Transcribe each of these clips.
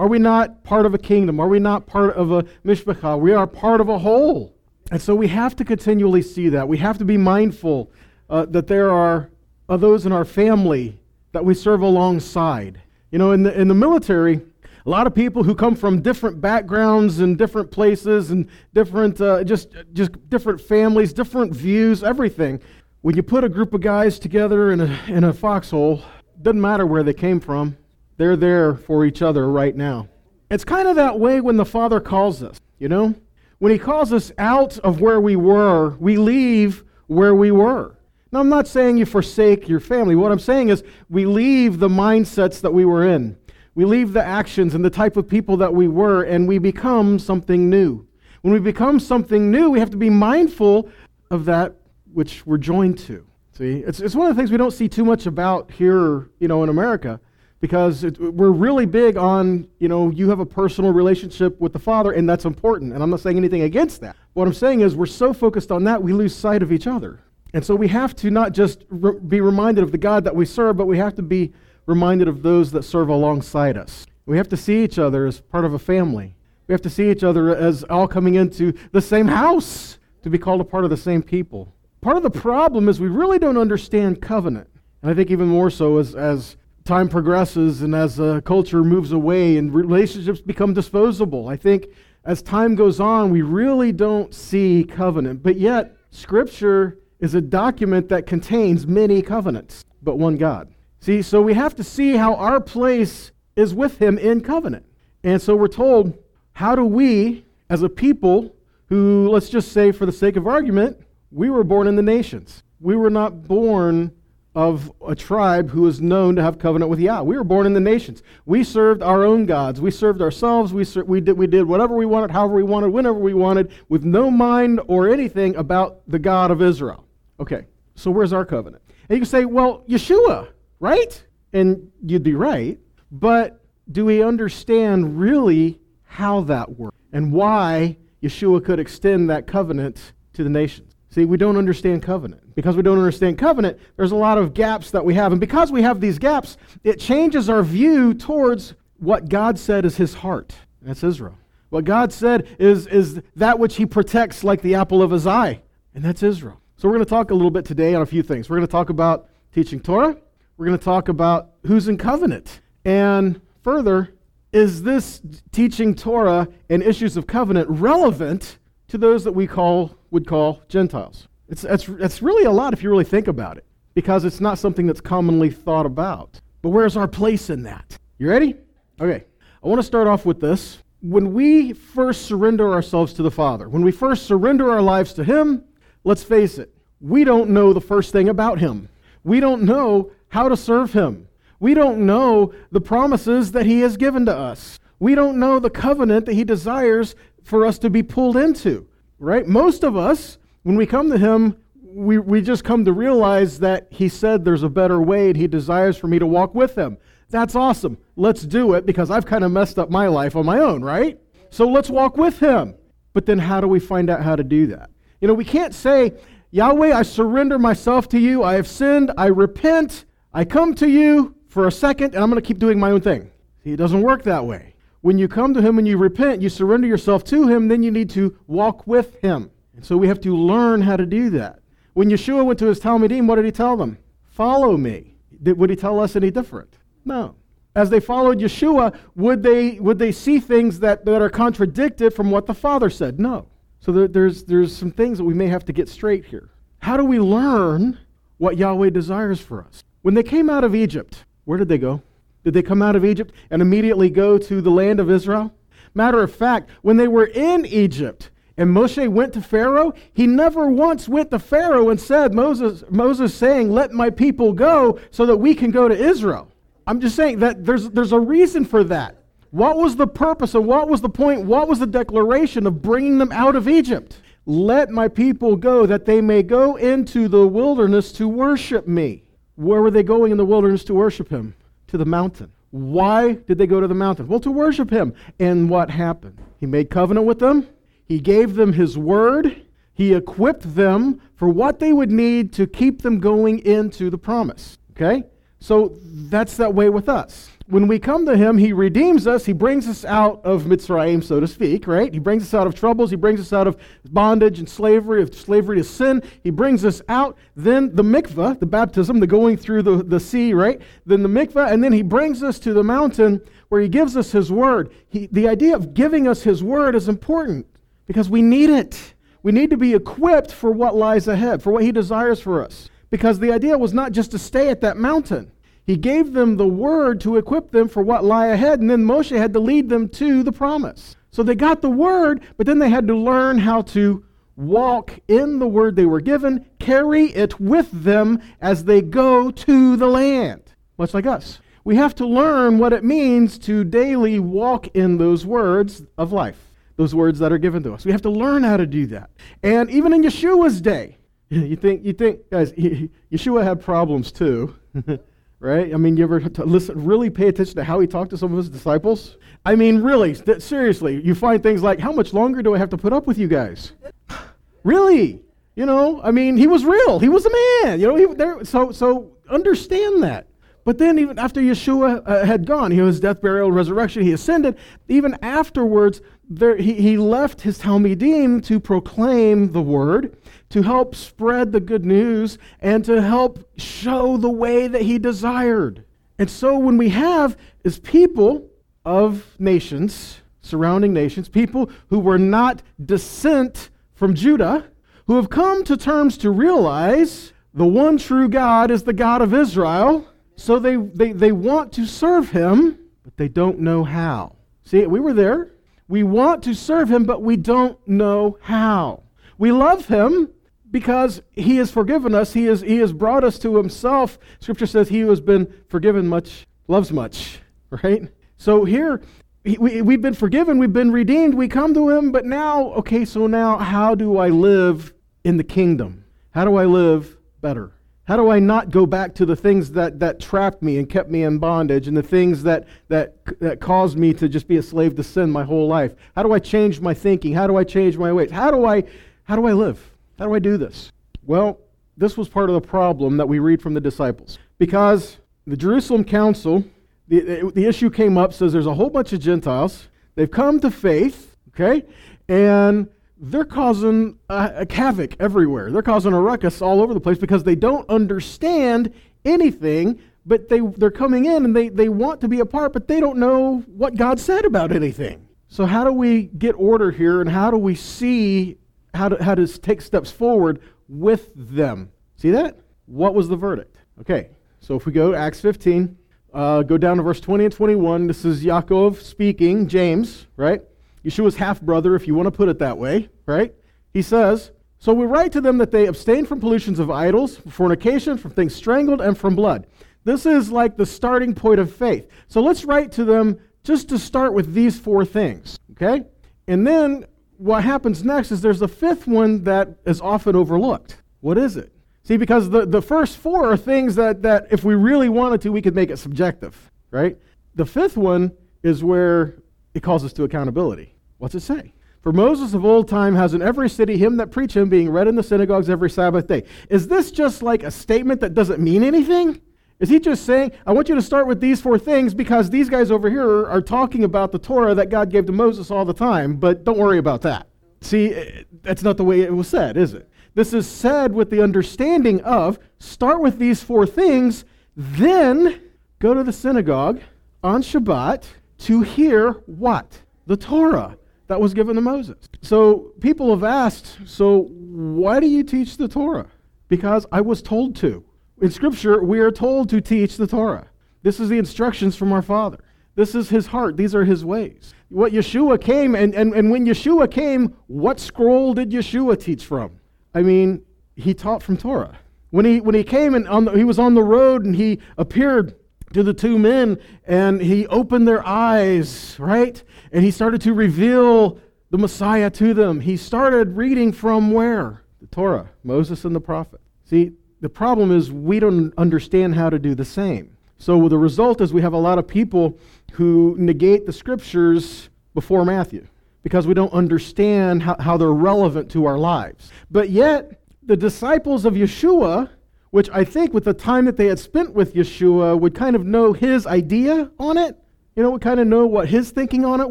Are we not part of a kingdom? Are we not part of a mishpachah? We are part of a whole. And so we have to continually see that. We have to be mindful uh, that there are, are those in our family that we serve alongside. You know, in the, in the military, a lot of people who come from different backgrounds and different places and different, uh, just, just different families, different views, everything. When you put a group of guys together in a, in a foxhole, doesn't matter where they came from, they're there for each other right now. It's kind of that way when the Father calls us, you know? When He calls us out of where we were, we leave where we were. Now, I'm not saying you forsake your family. What I'm saying is we leave the mindsets that we were in. We leave the actions and the type of people that we were, and we become something new. When we become something new, we have to be mindful of that which we're joined to. See, it's, it's one of the things we don't see too much about here, you know, in America, because it, we're really big on, you know, you have a personal relationship with the Father, and that's important. And I'm not saying anything against that. What I'm saying is we're so focused on that, we lose sight of each other. And so we have to not just re- be reminded of the God that we serve, but we have to be reminded of those that serve alongside us. We have to see each other as part of a family. We have to see each other as all coming into the same house to be called a part of the same people. Part of the problem is we really don't understand covenant. And I think even more so as, as time progresses and as a culture moves away and relationships become disposable. I think as time goes on, we really don't see covenant. But yet, Scripture is a document that contains many covenants, but one God. See, so we have to see how our place is with Him in covenant. And so we're told, how do we, as a people who, let's just say for the sake of argument, we were born in the nations. We were not born of a tribe who is known to have covenant with Yah. We were born in the nations. We served our own gods. We served ourselves. We, ser- we, did, we did whatever we wanted, however we wanted, whenever we wanted, with no mind or anything about the God of Israel. Okay, so where's our covenant? And you can say, well, Yeshua, right? And you'd be right. But do we understand really how that works and why Yeshua could extend that covenant to the nations? See, we don't understand covenant. Because we don't understand covenant, there's a lot of gaps that we have. And because we have these gaps, it changes our view towards what God said is his heart. That's Israel. What God said is, is that which he protects like the apple of his eye, and that's Israel. So we're going to talk a little bit today on a few things. We're going to talk about teaching Torah. We're going to talk about who's in covenant. And further, is this teaching Torah and issues of covenant relevant to those that we call would call Gentiles? It's, it's, it's really a lot if you really think about it, because it's not something that's commonly thought about. But where's our place in that? You ready? Okay. I want to start off with this. When we first surrender ourselves to the Father, when we first surrender our lives to Him, let's face it, we don't know the first thing about Him. We don't know how to serve Him. We don't know the promises that He has given to us. We don't know the covenant that He desires for us to be pulled into, right? Most of us, when we come to Him, we, we just come to realize that He said there's a better way and He desires for me to walk with Him. That's awesome. Let's do it because I've kind of messed up my life on my own, right? So let's walk with Him. But then how do we find out how to do that? You know, we can't say, Yahweh, I surrender myself to you. I have sinned. I repent. I come to you for a second, and I'm going to keep doing my own thing. See, it doesn't work that way. When you come to Him and you repent, you surrender yourself to Him, then you need to walk with Him. And so we have to learn how to do that. When Yeshua went to his Talmidim, what did he tell them? Follow me. Did, would he tell us any different? No. As they followed Yeshua, would they, would they see things that, that are contradicted from what the Father said? No. So there, there's, there's some things that we may have to get straight here. How do we learn what Yahweh desires for us? When they came out of Egypt, where did they go? Did they come out of Egypt and immediately go to the land of Israel? Matter of fact, when they were in Egypt and Moshe went to Pharaoh, he never once went to Pharaoh and said, Moses, Moses saying, Let my people go so that we can go to Israel. I'm just saying that there's, there's a reason for that. What was the purpose and what was the point? What was the declaration of bringing them out of Egypt? Let my people go that they may go into the wilderness to worship me. Where were they going in the wilderness to worship him? To the mountain. Why did they go to the mountain? Well, to worship him. And what happened? He made covenant with them. He gave them his word. He equipped them for what they would need to keep them going into the promise. Okay? So that's that way with us when we come to him, he redeems us. He brings us out of Mitzrayim, so to speak, right? He brings us out of troubles. He brings us out of bondage and slavery, of slavery to sin. He brings us out. Then the mikvah, the baptism, the going through the, the sea, right? Then the mikvah, and then he brings us to the mountain where he gives us his word. He, the idea of giving us his word is important because we need it. We need to be equipped for what lies ahead, for what he desires for us. Because the idea was not just to stay at that mountain. He gave them the word to equip them for what lie ahead, and then Moshe had to lead them to the promise. So they got the word, but then they had to learn how to walk in the word they were given, carry it with them as they go to the land, much like us. We have to learn what it means to daily walk in those words of life, those words that are given to us. We have to learn how to do that. And even in Yeshua's day, you think, you think, guys, Yeshua had problems too. right? I mean, you ever listen, really pay attention to how he talked to some of his disciples? I mean, really, th- seriously, you find things like, how much longer do I have to put up with you guys? really? You know, I mean, he was real. He was a man. You know, he, there, so so understand that. But then, even after Yeshua uh, had gone, he was death, burial, resurrection, he ascended. Even afterwards, there, he, he left his Talmidim to proclaim the word to help spread the good news and to help show the way that he desired. And so when we have is people of nations, surrounding nations, people who were not descent from Judah, who have come to terms to realize the one true God is the God of Israel, so they, they, they want to serve him, but they don't know how. See, we were there. We want to serve him, but we don't know how. We love him, because he has forgiven us. He, has he has brought us to himself. Scripture says he who has been forgiven much loves much, right? So here, we, we've been forgiven, we've been redeemed, we come to him, but now, okay, so now how do I live in the kingdom? How do I live better? How do I not go back to the things that, that trapped me and kept me in bondage and the things that, that, that caused me to just be a slave to sin my whole life? How do I change my thinking? How do I change my ways? How do I, how do I live? How do I do this? Well, this was part of the problem that we read from the disciples. Because the Jerusalem Council, the, the issue came up, says there's a whole bunch of Gentiles. They've come to faith, okay? And they're causing a, a havoc everywhere. They're causing a ruckus all over the place because they don't understand anything, but they, they're coming in and they, they want to be a part, but they don't know what God said about anything. So, how do we get order here and how do we see how to, how to take steps forward with them. See that? What was the verdict? Okay, so if we go to Acts 15, uh, go down to verse 20 and 21. This is Yaakov speaking, James, right? Yeshua's half brother, if you want to put it that way, right? He says, So we write to them that they abstain from pollutions of idols, fornication, from things strangled, and from blood. This is like the starting point of faith. So let's write to them just to start with these four things, okay? And then what happens next is there's a fifth one that is often overlooked. What is it? See, because the, the first four are things that, that if we really wanted to, we could make it subjective, right? The fifth one is where it calls us to accountability. What's it say? For Moses of old time has in every city him that preach him being read in the synagogues every Sabbath day. Is this just like a statement that doesn't mean anything? Is he just saying, I want you to start with these four things because these guys over here are talking about the Torah that God gave to Moses all the time, but don't worry about that? See, eh, that's not the way it was said, is it? This is said with the understanding of start with these four things, then go to the synagogue on Shabbat to hear what? The Torah that was given to Moses. So people have asked, so why do you teach the Torah? Because I was told to. In Scripture, we are told to teach the Torah. This is the instructions from our Father. This is his heart. These are his ways. What Yeshua came, and, and, and when Yeshua came, what scroll did Yeshua teach from? I mean, he taught from Torah. When he, when he came and on the, he was on the road and he appeared to the two men and he opened their eyes, right? And he started to reveal the Messiah to them. He started reading from where? The Torah, Moses and the prophet. See, the problem is we don't understand how to do the same. So the result is we have a lot of people who negate the scriptures before Matthew because we don't understand how, how they're relevant to our lives. But yet, the disciples of Yeshua which I think with the time that they had spent with Yeshua would kind of know his idea on it. You know, would kind of know what his thinking on it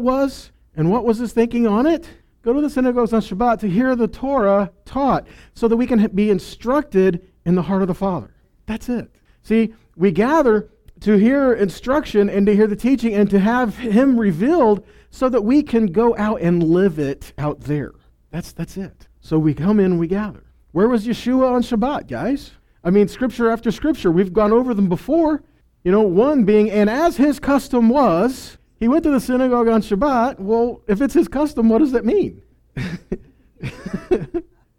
was. And what was his thinking on it? Go to the synagogues on Shabbat to hear the Torah taught so that we can be instructed in the heart of the Father. That's it. See, we gather to hear instruction and to hear the teaching and to have Him revealed so that we can go out and live it out there. That's, that's it. So we come in, we gather. Where was Yeshua on Shabbat, guys? I mean, scripture after scripture, we've gone over them before. You know, one being, and as his custom was, he went to the synagogue on Shabbat. Well, if it's his custom, what does that mean?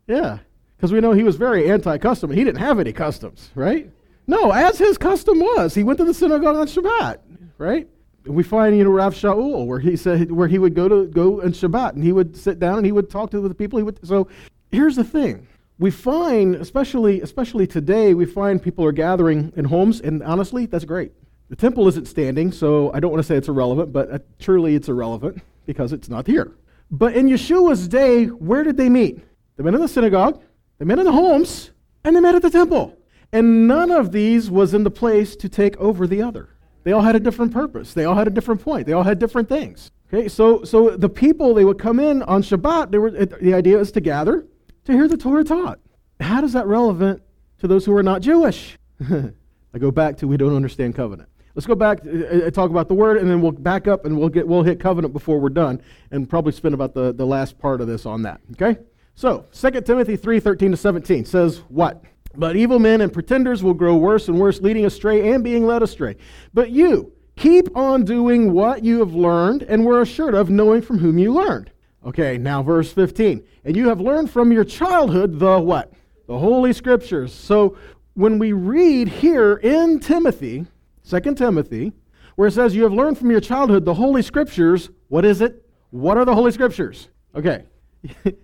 yeah, because we know he was very anti custom. He didn't have any customs, right? No, as his custom was, he went to the synagogue on Shabbat, right? We find, you know, Rav Shaul, where he said, where he would go to go on Shabbat, and he would sit down and he would talk to the people. He would. So, here's the thing: we find, especially especially today, we find people are gathering in homes, and honestly, that's great. The temple isn't standing, so I don't want to say it's irrelevant, but uh, truly it's irrelevant because it's not here. But in Yeshua's day, where did they meet? They met in the synagogue, they met in the homes, and they met at the temple. And none of these was in the place to take over the other. They all had a different purpose. They all had a different point. They all had different things. Okay, so so the people they would come in on Shabbat. They were the idea is to gather to hear the Torah taught. How does that relevant to those who are not Jewish? I go back to we don't understand covenant. Let's go back and uh, uh, talk about the word, and then we'll back up and we'll get we'll hit covenant before we're done, and probably spend about the, the last part of this on that. Okay. So 2 Timothy three thirteen to seventeen says what? But evil men and pretenders will grow worse and worse, leading astray and being led astray. But you, keep on doing what you have learned and were assured of, knowing from whom you learned. Okay, now verse 15. And you have learned from your childhood the what? The Holy Scriptures. So when we read here in Timothy, 2 Timothy, where it says, You have learned from your childhood the Holy Scriptures, what is it? What are the Holy Scriptures? Okay.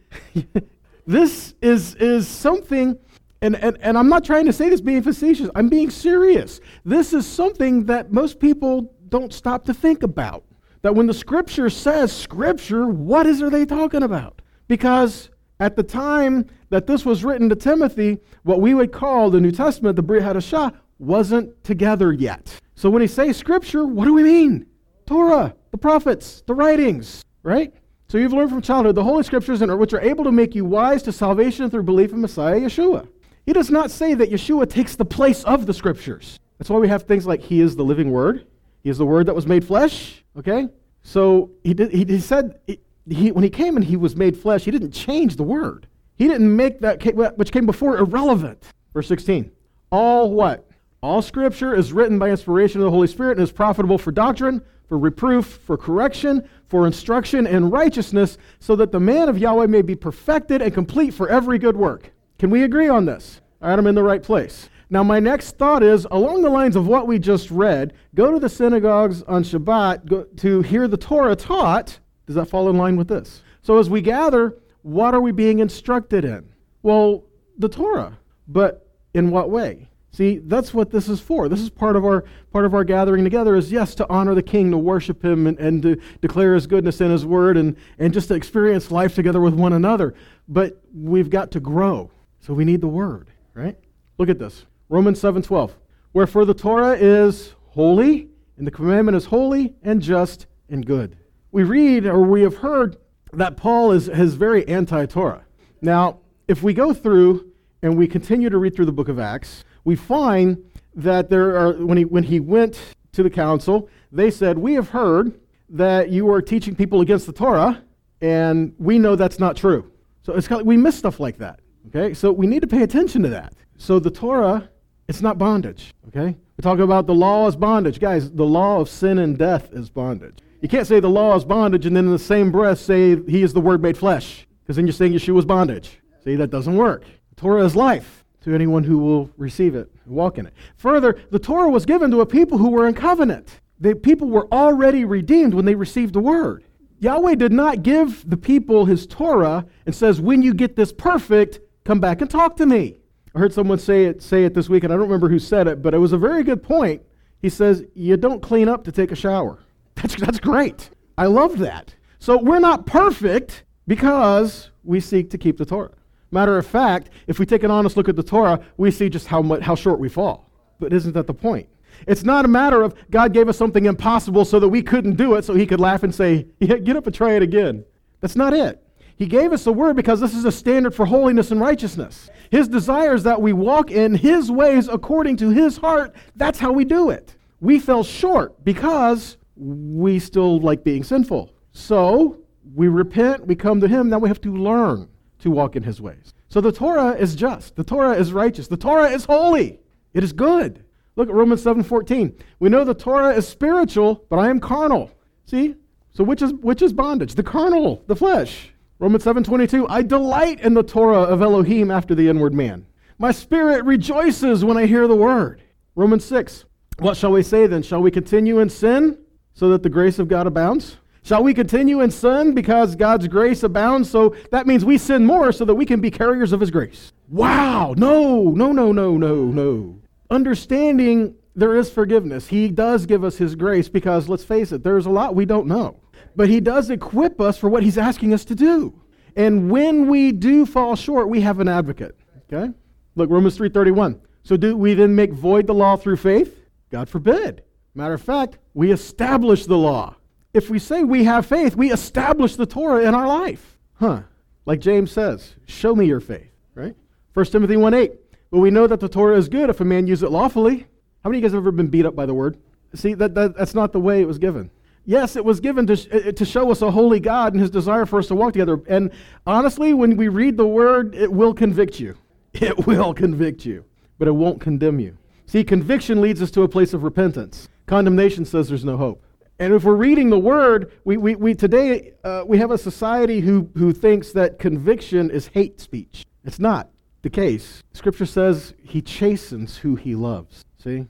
this is, is something and, and, and I'm not trying to say this being facetious, I'm being serious. This is something that most people don't stop to think about. That when the scripture says scripture, what is are they talking about? Because at the time that this was written to Timothy, what we would call the New Testament, the Brit Hadashah, wasn't together yet. So when he says scripture, what do we mean? Torah, the prophets, the writings, right? So you've learned from childhood the Holy Scriptures, which are able to make you wise to salvation through belief in Messiah Yeshua. He does not say that Yeshua takes the place of the scriptures. That's why we have things like He is the living Word, He is the Word that was made flesh. Okay? So he, did, he, he said, he, when He came and He was made flesh, He didn't change the Word. He didn't make that which came before irrelevant. Verse 16. All what? All scripture is written by inspiration of the Holy Spirit and is profitable for doctrine, for reproof, for correction, for instruction in righteousness, so that the man of Yahweh may be perfected and complete for every good work. Can we agree on this? All right, I'm in the right place. Now, my next thought is along the lines of what we just read go to the synagogues on Shabbat to hear the Torah taught. Does that fall in line with this? So, as we gather, what are we being instructed in? Well, the Torah. But in what way? See, that's what this is for. This is part of our part of our gathering together is yes, to honor the King, to worship him and, and to declare his goodness in his word and, and just to experience life together with one another. But we've got to grow. So we need the word, right? Look at this. Romans 7:12. Wherefore the Torah is holy, and the commandment is holy and just and good. We read or we have heard that Paul is, is very anti-Torah. Now, if we go through and we continue to read through the book of Acts, we find that there are when he when he went to the council, they said, "We have heard that you are teaching people against the Torah, and we know that's not true." So it's kind of, we miss stuff like that. Okay, so we need to pay attention to that. So the Torah, it's not bondage. Okay, we talk about the law as bondage, guys. The law of sin and death is bondage. You can't say the law is bondage and then in the same breath say He is the Word made flesh, because then you're saying Yeshua is bondage. See, that doesn't work. The Torah is life to anyone who will receive it, and walk in it. Further, the Torah was given to a people who were in covenant. The people were already redeemed when they received the Word. Yahweh did not give the people his Torah and says, when you get this perfect, Come back and talk to me. I heard someone say it, say it this week, and I don't remember who said it, but it was a very good point. He says, You don't clean up to take a shower. That's, that's great. I love that. So we're not perfect because we seek to keep the Torah. Matter of fact, if we take an honest look at the Torah, we see just how, much, how short we fall. But isn't that the point? It's not a matter of God gave us something impossible so that we couldn't do it, so he could laugh and say, yeah, Get up and try it again. That's not it. He gave us the word because this is a standard for holiness and righteousness. His desire is that we walk in His ways according to His heart. That's how we do it. We fell short because we still like being sinful. So we repent, we come to Him, now we have to learn to walk in His ways. So the Torah is just, the Torah is righteous, the Torah is holy, it is good. Look at Romans 7:14. We know the Torah is spiritual, but I am carnal. See? So which is which is bondage? The carnal, the flesh. Romans 7:22, I delight in the Torah of Elohim after the inward man. My spirit rejoices when I hear the word. Romans 6, what shall we say then? Shall we continue in sin so that the grace of God abounds? Shall we continue in sin because God's grace abounds? So that means we sin more so that we can be carriers of his grace. Wow, no, no, no, no, no, no. Understanding there is forgiveness. He does give us his grace because let's face it, there's a lot we don't know. But he does equip us for what he's asking us to do. And when we do fall short, we have an advocate. Okay? Look, Romans 3:31. So do we then make void the law through faith? God forbid. Matter of fact, we establish the law. If we say we have faith, we establish the Torah in our life. Huh. Like James says, show me your faith, right? 1 Timothy 1 8. But we know that the Torah is good if a man use it lawfully. How many of you guys have ever been beat up by the word? See, that, that, that's not the way it was given. Yes, it was given to, to show us a holy God and his desire for us to walk together. And honestly, when we read the word, it will convict you. It will convict you, but it won't condemn you. See, conviction leads us to a place of repentance. Condemnation says there's no hope. And if we're reading the word, we, we, we today uh, we have a society who, who thinks that conviction is hate speech. It's not the case. Scripture says he chastens who he loves. See?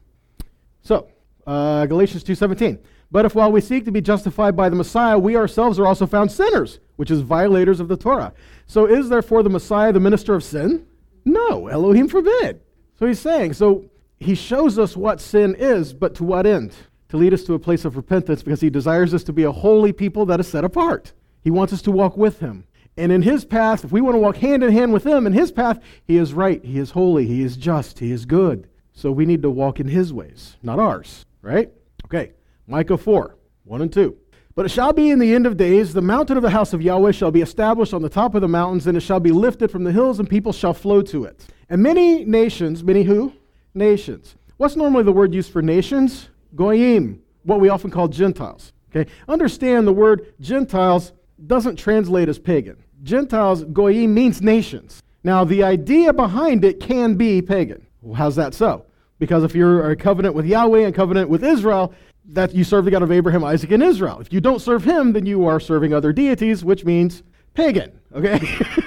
So, uh, Galatians 2.17. But if while we seek to be justified by the Messiah, we ourselves are also found sinners, which is violators of the Torah. So is therefore the Messiah the minister of sin? No, Elohim forbid. So he's saying, so he shows us what sin is, but to what end? to lead us to a place of repentance because he desires us to be a holy people that is set apart. He wants us to walk with him. And in his path, if we want to walk hand in hand with him in his path, he is right, he is holy, he is just, he is good. So we need to walk in his ways, not ours, right? Okay, Micah 4, 1 and 2. But it shall be in the end of days, the mountain of the house of Yahweh shall be established on the top of the mountains, and it shall be lifted from the hills, and people shall flow to it. And many nations, many who? Nations. What's normally the word used for nations? goyim, what we often call Gentiles. Okay? Understand the word Gentiles doesn't translate as pagan. Gentiles, goyim, means nations. Now, the idea behind it can be pagan. Well, how's that so? Because if you're a covenant with Yahweh and covenant with Israel, that you serve the God of Abraham, Isaac, and Israel. If you don't serve him, then you are serving other deities, which means pagan. Okay?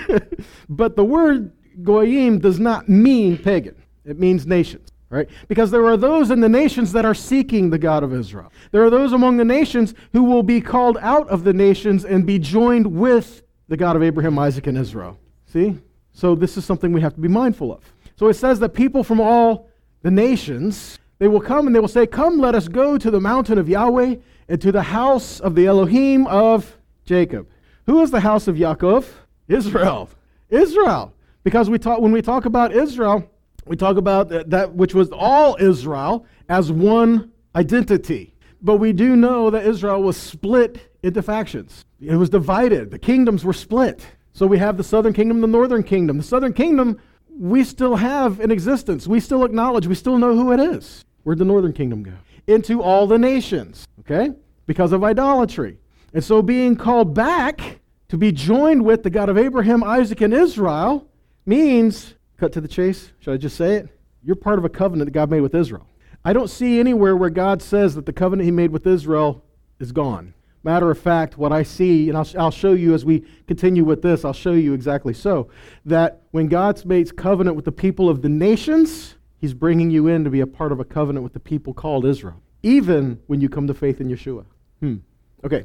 but the word goyim does not mean pagan. It means nations right? Because there are those in the nations that are seeking the God of Israel. There are those among the nations who will be called out of the nations and be joined with the God of Abraham, Isaac, and Israel. See? So this is something we have to be mindful of. So it says that people from all the nations, they will come and they will say, Come, let us go to the mountain of Yahweh and to the house of the Elohim of Jacob. Who is the house of Yaakov? Israel. Israel. Because we talk, when we talk about Israel, we talk about that, that which was all Israel as one identity. But we do know that Israel was split into factions. It was divided. The kingdoms were split. So we have the southern kingdom, the northern kingdom. The southern kingdom, we still have in existence. We still acknowledge, we still know who it is. Where'd the northern kingdom go? Into all the nations, okay? Because of idolatry. And so being called back to be joined with the God of Abraham, Isaac, and Israel means Cut to the chase. Should I just say it? You're part of a covenant that God made with Israel. I don't see anywhere where God says that the covenant he made with Israel is gone. Matter of fact, what I see, and I'll, I'll show you as we continue with this, I'll show you exactly so, that when God makes covenant with the people of the nations, he's bringing you in to be a part of a covenant with the people called Israel, even when you come to faith in Yeshua. Hmm. Okay,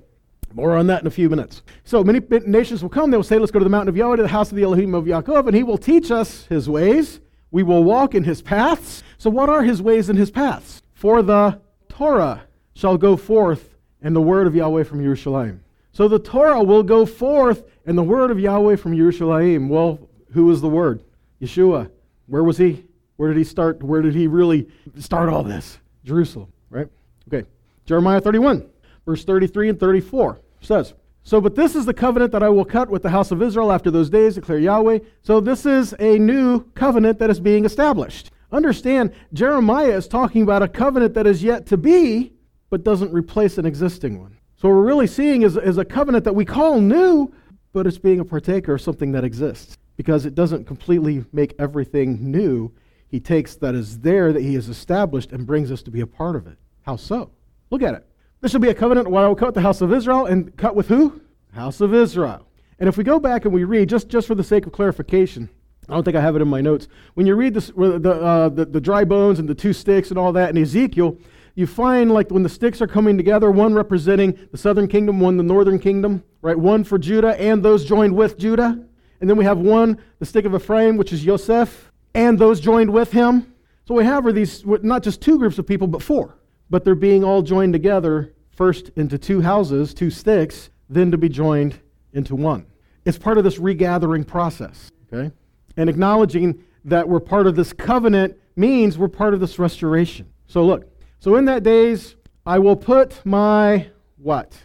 more on that in a few minutes. So many nations will come. They will say, Let's go to the mountain of Yahweh, to the house of the Elohim of Yaakov, and he will teach us his ways. We will walk in his paths. So, what are his ways and his paths? For the Torah shall go forth, and the word of Yahweh from Jerusalem. So, the Torah will go forth, and the word of Yahweh from Jerusalem. Well, who is the Word? Yeshua. Where was he? Where did he start? Where did he really start all this? Jerusalem, right? Okay. Jeremiah 31, verse 33 and 34 says, So, but this is the covenant that I will cut with the house of Israel after those days, declare Yahweh. So, this is a new covenant that is being established. Understand, Jeremiah is talking about a covenant that is yet to be, but doesn't replace an existing one. So, what we're really seeing is, is a covenant that we call new, but it's being a partaker of something that exists because it doesn't completely make everything new. He takes that is there that he has established and brings us to be a part of it. How so? Look at it. This shall be a covenant where I will cut the house of Israel and cut with who? House of Israel. And if we go back and we read, just, just for the sake of clarification, I don't think I have it in my notes. When you read this, the, uh, the, the dry bones and the two sticks and all that in Ezekiel, you find like when the sticks are coming together, one representing the southern kingdom, one the northern kingdom, right? One for Judah and those joined with Judah. And then we have one, the stick of Ephraim, which is Joseph, and those joined with him. So we have are these not just two groups of people, but four. But they're being all joined together, first into two houses, two sticks, then to be joined into one. It's part of this regathering process, okay? And acknowledging that we're part of this covenant means we're part of this restoration. So look, so in that days I will put my what?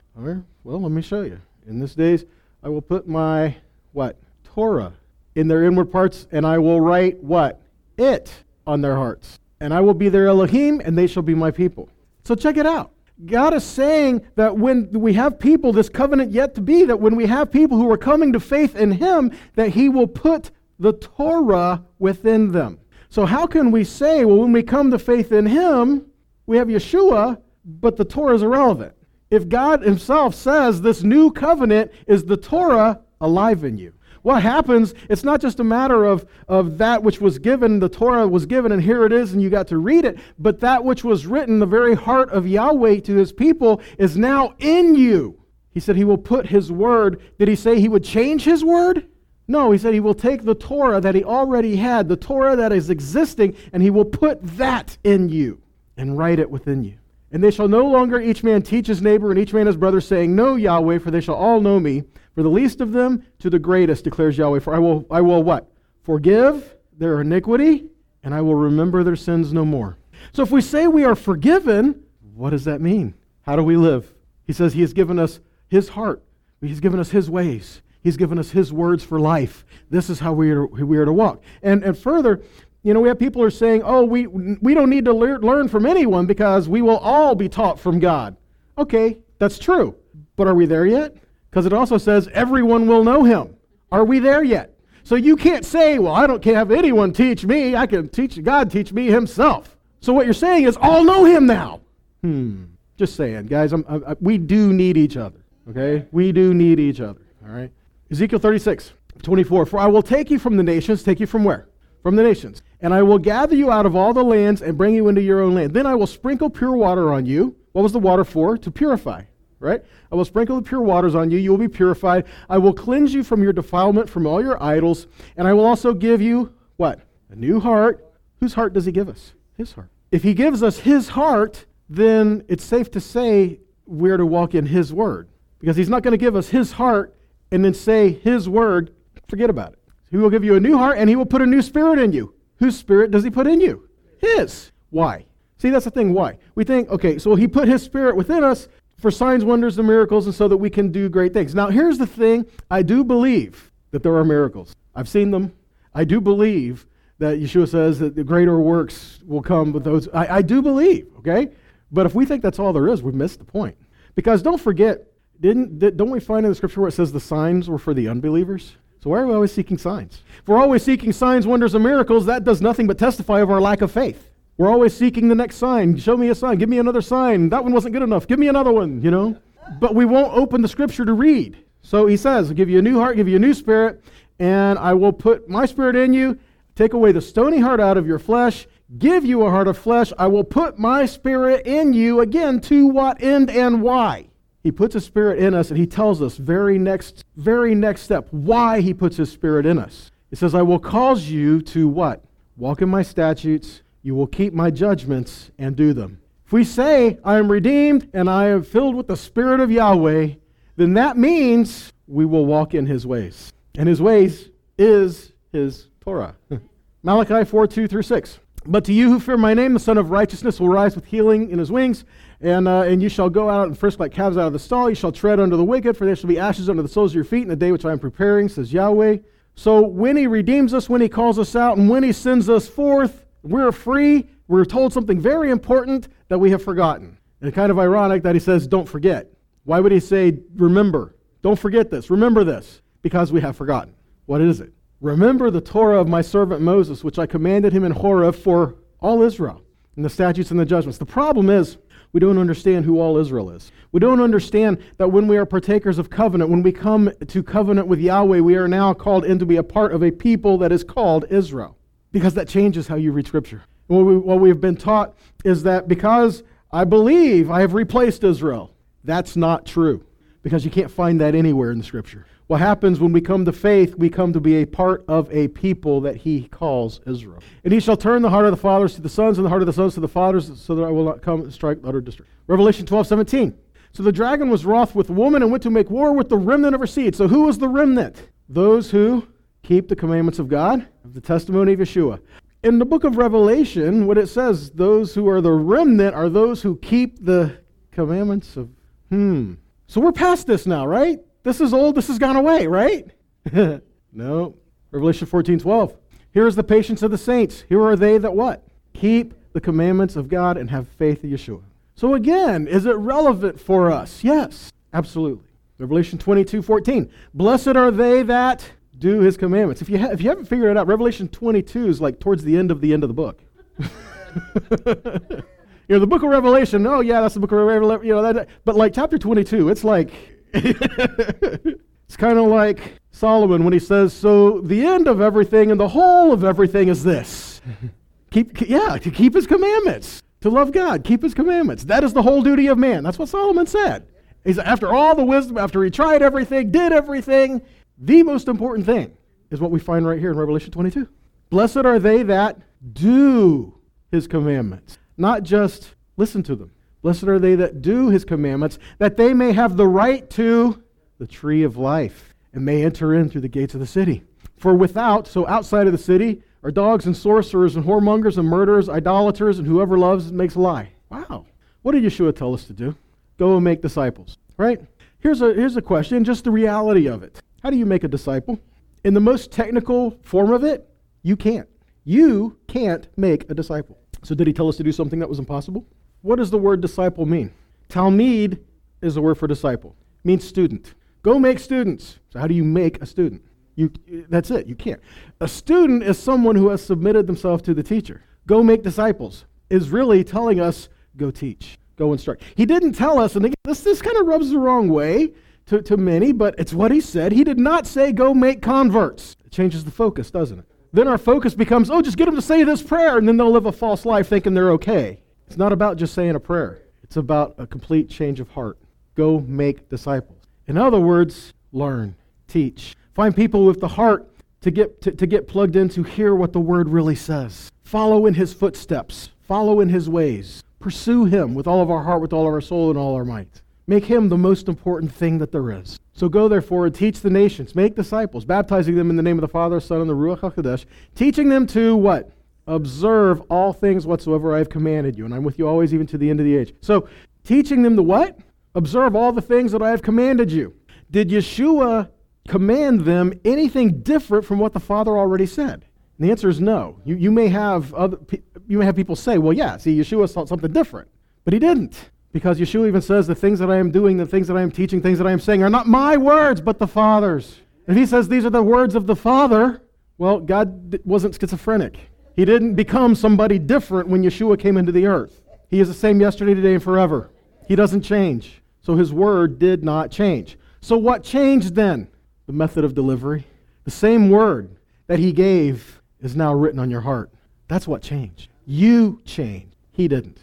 Well, let me show you. In this days I will put my what? Torah in their inward parts, and I will write what? It on their hearts. And I will be their Elohim, and they shall be my people. So check it out. God is saying that when we have people, this covenant yet to be, that when we have people who are coming to faith in Him, that He will put the Torah within them. So, how can we say, well, when we come to faith in Him, we have Yeshua, but the Torah is irrelevant? If God Himself says this new covenant is the Torah alive in you, what happens, it's not just a matter of, of that which was given, the Torah was given, and here it is, and you got to read it, but that which was written, the very heart of Yahweh to his people, is now in you. He said he will put his word. Did he say he would change his word? No, he said he will take the Torah that he already had, the Torah that is existing, and he will put that in you and write it within you. And they shall no longer each man teach his neighbor and each man his brother, saying, Know Yahweh, for they shall all know me, for the least of them to the greatest, declares Yahweh. For I will, I will what? Forgive their iniquity, and I will remember their sins no more. So if we say we are forgiven, what does that mean? How do we live? He says he has given us his heart, he's given us his ways. He's given us his words for life. This is how we are, we are to walk. And, and further, you know, we have people who are saying, oh, we, we don't need to learn from anyone because we will all be taught from God. Okay, that's true. But are we there yet? Because it also says everyone will know him. Are we there yet? So you can't say, well, I don't have anyone teach me. I can teach God teach me himself. So what you're saying is all know him now. Hmm. Just saying, guys, I'm, I, we do need each other. Okay? We do need each other. All right? Ezekiel 36, 24. For I will take you from the nations. Take you from where? From the nations. And I will gather you out of all the lands and bring you into your own land. Then I will sprinkle pure water on you. What was the water for? To purify right? I will sprinkle the pure waters on you. You will be purified. I will cleanse you from your defilement, from all your idols. And I will also give you what? A new heart. Whose heart does he give us? His heart. If he gives us his heart, then it's safe to say we're to walk in his word. Because he's not going to give us his heart and then say his word. Forget about it. He will give you a new heart and he will put a new spirit in you. Whose spirit does he put in you? His. Why? See, that's the thing. Why? We think, okay, so he put his spirit within us for signs, wonders, and miracles, and so that we can do great things. Now, here's the thing I do believe that there are miracles. I've seen them. I do believe that Yeshua says that the greater works will come with those. I, I do believe, okay? But if we think that's all there is, we've missed the point. Because don't forget, didn't, don't we find in the scripture where it says the signs were for the unbelievers? So why are we always seeking signs? If we're always seeking signs, wonders, and miracles, that does nothing but testify of our lack of faith. We're always seeking the next sign. Show me a sign. Give me another sign. That one wasn't good enough. Give me another one, you know? But we won't open the scripture to read. So he says, I'll give you a new heart, give you a new spirit, and I will put my spirit in you, take away the stony heart out of your flesh, give you a heart of flesh. I will put my spirit in you. Again, to what end and why? He puts a spirit in us, and he tells us very next, very next step why he puts his spirit in us. He says, I will cause you to what? Walk in my statutes you will keep my judgments and do them. If we say, I am redeemed and I am filled with the Spirit of Yahweh, then that means we will walk in his ways. And his ways is his Torah. Malachi 4 2 through 6. But to you who fear my name, the Son of Righteousness will rise with healing in his wings, and, uh, and you shall go out and frisk like calves out of the stall. You shall tread under the wicked, for there shall be ashes under the soles of your feet in the day which I am preparing, says Yahweh. So when he redeems us, when he calls us out, and when he sends us forth, we're free. We're told something very important that we have forgotten. And kind of ironic that he says, don't forget. Why would he say, remember? Don't forget this. Remember this. Because we have forgotten. What is it? Remember the Torah of my servant Moses, which I commanded him in Horeb for all Israel, and the statutes and the judgments. The problem is, we don't understand who all Israel is. We don't understand that when we are partakers of covenant, when we come to covenant with Yahweh, we are now called in to be a part of a people that is called Israel. Because that changes how you read Scripture. What, we, what we've been taught is that because I believe I have replaced Israel, that's not true. Because you can't find that anywhere in the Scripture. What happens when we come to faith, we come to be a part of a people that he calls Israel. And he shall turn the heart of the fathers to the sons, and the heart of the sons to the fathers, so that I will not come and strike utter destruction. Revelation 12, 17. So the dragon was wroth with the woman and went to make war with the remnant of her seed. So who was the remnant? Those who keep the commandments of God, of the testimony of Yeshua. In the book of Revelation, what it says, those who are the remnant are those who keep the commandments of, hmm. So we're past this now, right? This is old, this has gone away, right? no. Revelation 14 12. Here is the patience of the saints. Here are they that what? Keep the commandments of God and have faith in Yeshua. So again, is it relevant for us? Yes, absolutely. Revelation 22 14. Blessed are they that do his commandments. If you, ha- if you haven't figured it out, Revelation 22 is like towards the end of the end of the book. you know, the book of Revelation, oh yeah, that's the book of Revelation, you know, that, but like chapter 22, it's like it's kind of like Solomon when he says, So the end of everything and the whole of everything is this. keep, yeah, to keep his commandments, to love God, keep his commandments. That is the whole duty of man. That's what Solomon said. He's after all the wisdom, after he tried everything, did everything, the most important thing is what we find right here in Revelation 22. Blessed are they that do his commandments, not just listen to them. Blessed are they that do his commandments, that they may have the right to the tree of life and may enter in through the gates of the city. For without, so outside of the city, are dogs and sorcerers and whoremongers and murderers, idolaters, and whoever loves and makes a lie. Wow. What did Yeshua tell us to do? Go and make disciples, right? Here's a, here's a question, just the reality of it. How do you make a disciple? In the most technical form of it, you can't. You can't make a disciple. So, did he tell us to do something that was impossible? What does the word disciple mean? Talmid is the word for disciple. It means student. Go make students. So how do you make a student? You, that's it. You can't. A student is someone who has submitted themselves to the teacher. Go make disciples is really telling us go teach, go instruct. He didn't tell us, and this, this kind of rubs the wrong way to, to many, but it's what he said. He did not say go make converts. It changes the focus, doesn't it? Then our focus becomes, oh, just get them to say this prayer, and then they'll live a false life thinking they're okay. It's not about just saying a prayer, it's about a complete change of heart. Go make disciples. In other words, learn, teach. Find people with the heart to get, to, to get plugged in to hear what the word really says. Follow in his footsteps, follow in his ways. Pursue him with all of our heart, with all of our soul, and all our might. Make him the most important thing that there is. So go therefore and teach the nations, make disciples, baptizing them in the name of the Father, Son, and the Ruach HaKodesh, teaching them to what? observe all things whatsoever I have commanded you, and I'm with you always, even to the end of the age. So, teaching them to what? Observe all the things that I have commanded you. Did Yeshua command them anything different from what the Father already said? And the answer is no. You, you, may have other, you may have people say, well, yeah, see, Yeshua thought something different. But he didn't. Because Yeshua even says, the things that I am doing, the things that I am teaching, things that I am saying are not my words, but the Father's. If he says these are the words of the Father, well, God wasn't schizophrenic. He didn't become somebody different when Yeshua came into the earth. He is the same yesterday, today, and forever. He doesn't change. So his word did not change. So what changed then? The method of delivery. The same word that he gave is now written on your heart. That's what changed. You changed. He didn't.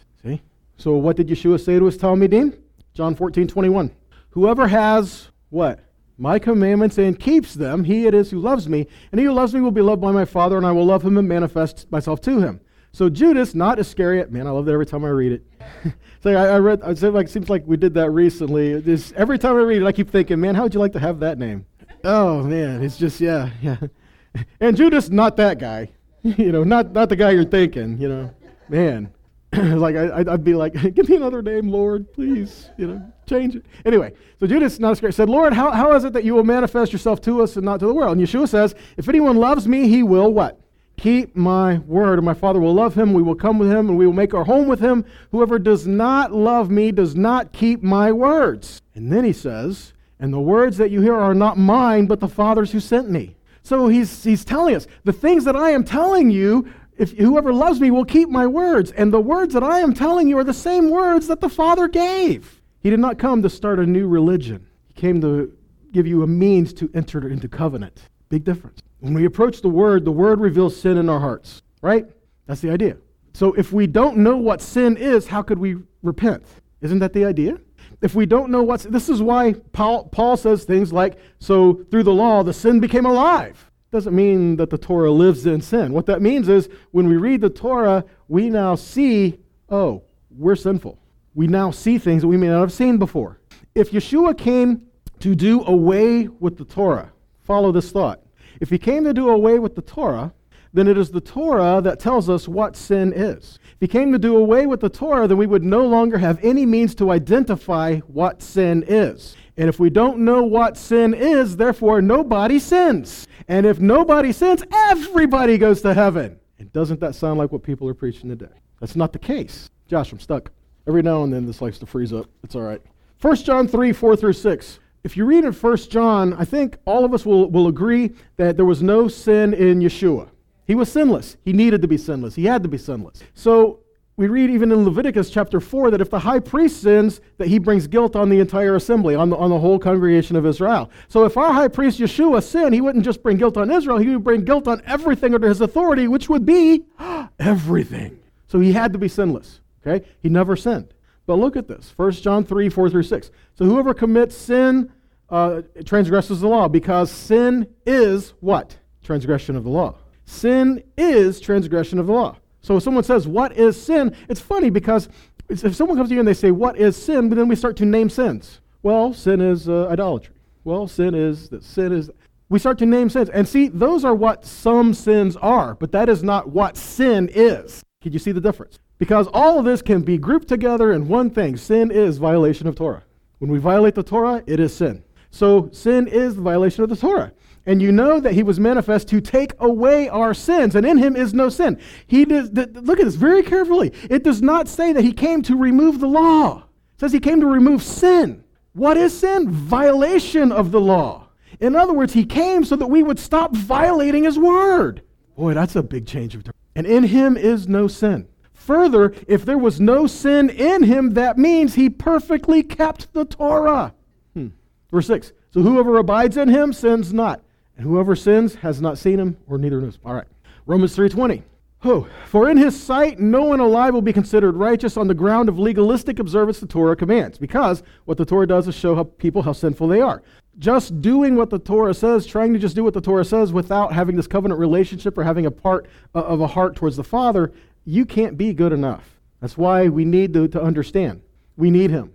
So what did Yeshua say to his Talmidim? John 14, 21. Whoever has what? my commandments and keeps them, he it is who loves me. And he who loves me will be loved by my Father, and I will love him and manifest myself to him. So Judas, not Iscariot, man, I love that every time I read it. so I, I read, like, seems like we did that recently. This, every time I read it, I keep thinking, man, how would you like to have that name? Oh man, it's just yeah, yeah. And Judas, not that guy. you know, not, not the guy you're thinking, you know. Man. like I, would be like, give me another name, Lord, please. You know, change it. Anyway, so Judas, not scared, said, Lord, how, how is it that you will manifest yourself to us and not to the world? And Yeshua says, if anyone loves me, he will what? Keep my word, and my Father will love him. We will come with him, and we will make our home with him. Whoever does not love me does not keep my words. And then he says, and the words that you hear are not mine, but the Father's who sent me. So he's, he's telling us the things that I am telling you, if whoever loves me will keep my words. And the words that I am telling you are the same words that the Father gave. He did not come to start a new religion, He came to give you a means to enter into covenant. Big difference. When we approach the Word, the Word reveals sin in our hearts, right? That's the idea. So if we don't know what sin is, how could we repent? Isn't that the idea? if we don't know what's this is why Paul, Paul says things like so through the law the sin became alive doesn't mean that the torah lives in sin what that means is when we read the torah we now see oh we're sinful we now see things that we may not have seen before if yeshua came to do away with the torah follow this thought if he came to do away with the torah then it is the Torah that tells us what sin is. If he came to do away with the Torah, then we would no longer have any means to identify what sin is. And if we don't know what sin is, therefore nobody sins. And if nobody sins, everybody goes to heaven. And doesn't that sound like what people are preaching today? That's not the case. Josh, I'm stuck. Every now and then this likes to freeze up. It's all right. 1 John 3, 4 through 6. If you read in 1 John, I think all of us will, will agree that there was no sin in Yeshua. He was sinless. He needed to be sinless. He had to be sinless. So we read even in Leviticus chapter 4 that if the high priest sins, that he brings guilt on the entire assembly, on the, on the whole congregation of Israel. So if our high priest Yeshua sinned, he wouldn't just bring guilt on Israel, he would bring guilt on everything under his authority, which would be everything. So he had to be sinless. Okay? He never sinned. But look at this 1 John 3 4 through 6. So whoever commits sin uh, transgresses the law, because sin is what? Transgression of the law. Sin is transgression of the law. So if someone says, What is sin? It's funny because if someone comes to you and they say, What is sin? But then we start to name sins. Well, sin is uh, idolatry. Well, sin is that sin is. We start to name sins. And see, those are what some sins are, but that is not what sin is. Can you see the difference? Because all of this can be grouped together in one thing sin is violation of Torah. When we violate the Torah, it is sin. So sin is the violation of the Torah and you know that he was manifest to take away our sins, and in him is no sin. He does, th- look at this very carefully. It does not say that he came to remove the law. It says he came to remove sin. What is sin? Violation of the law. In other words, he came so that we would stop violating his word. Boy, that's a big change of direction. And in him is no sin. Further, if there was no sin in him, that means he perfectly kept the Torah. Hmm. Verse 6 So whoever abides in him sins not. And whoever sins has not seen him or neither knows. All right. Romans 3:20. Oh, for in his sight no one alive will be considered righteous on the ground of legalistic observance the Torah commands, because what the Torah does is show how people how sinful they are. Just doing what the Torah says, trying to just do what the Torah says without having this covenant relationship or having a part uh, of a heart towards the Father, you can't be good enough. That's why we need to, to understand. We need him.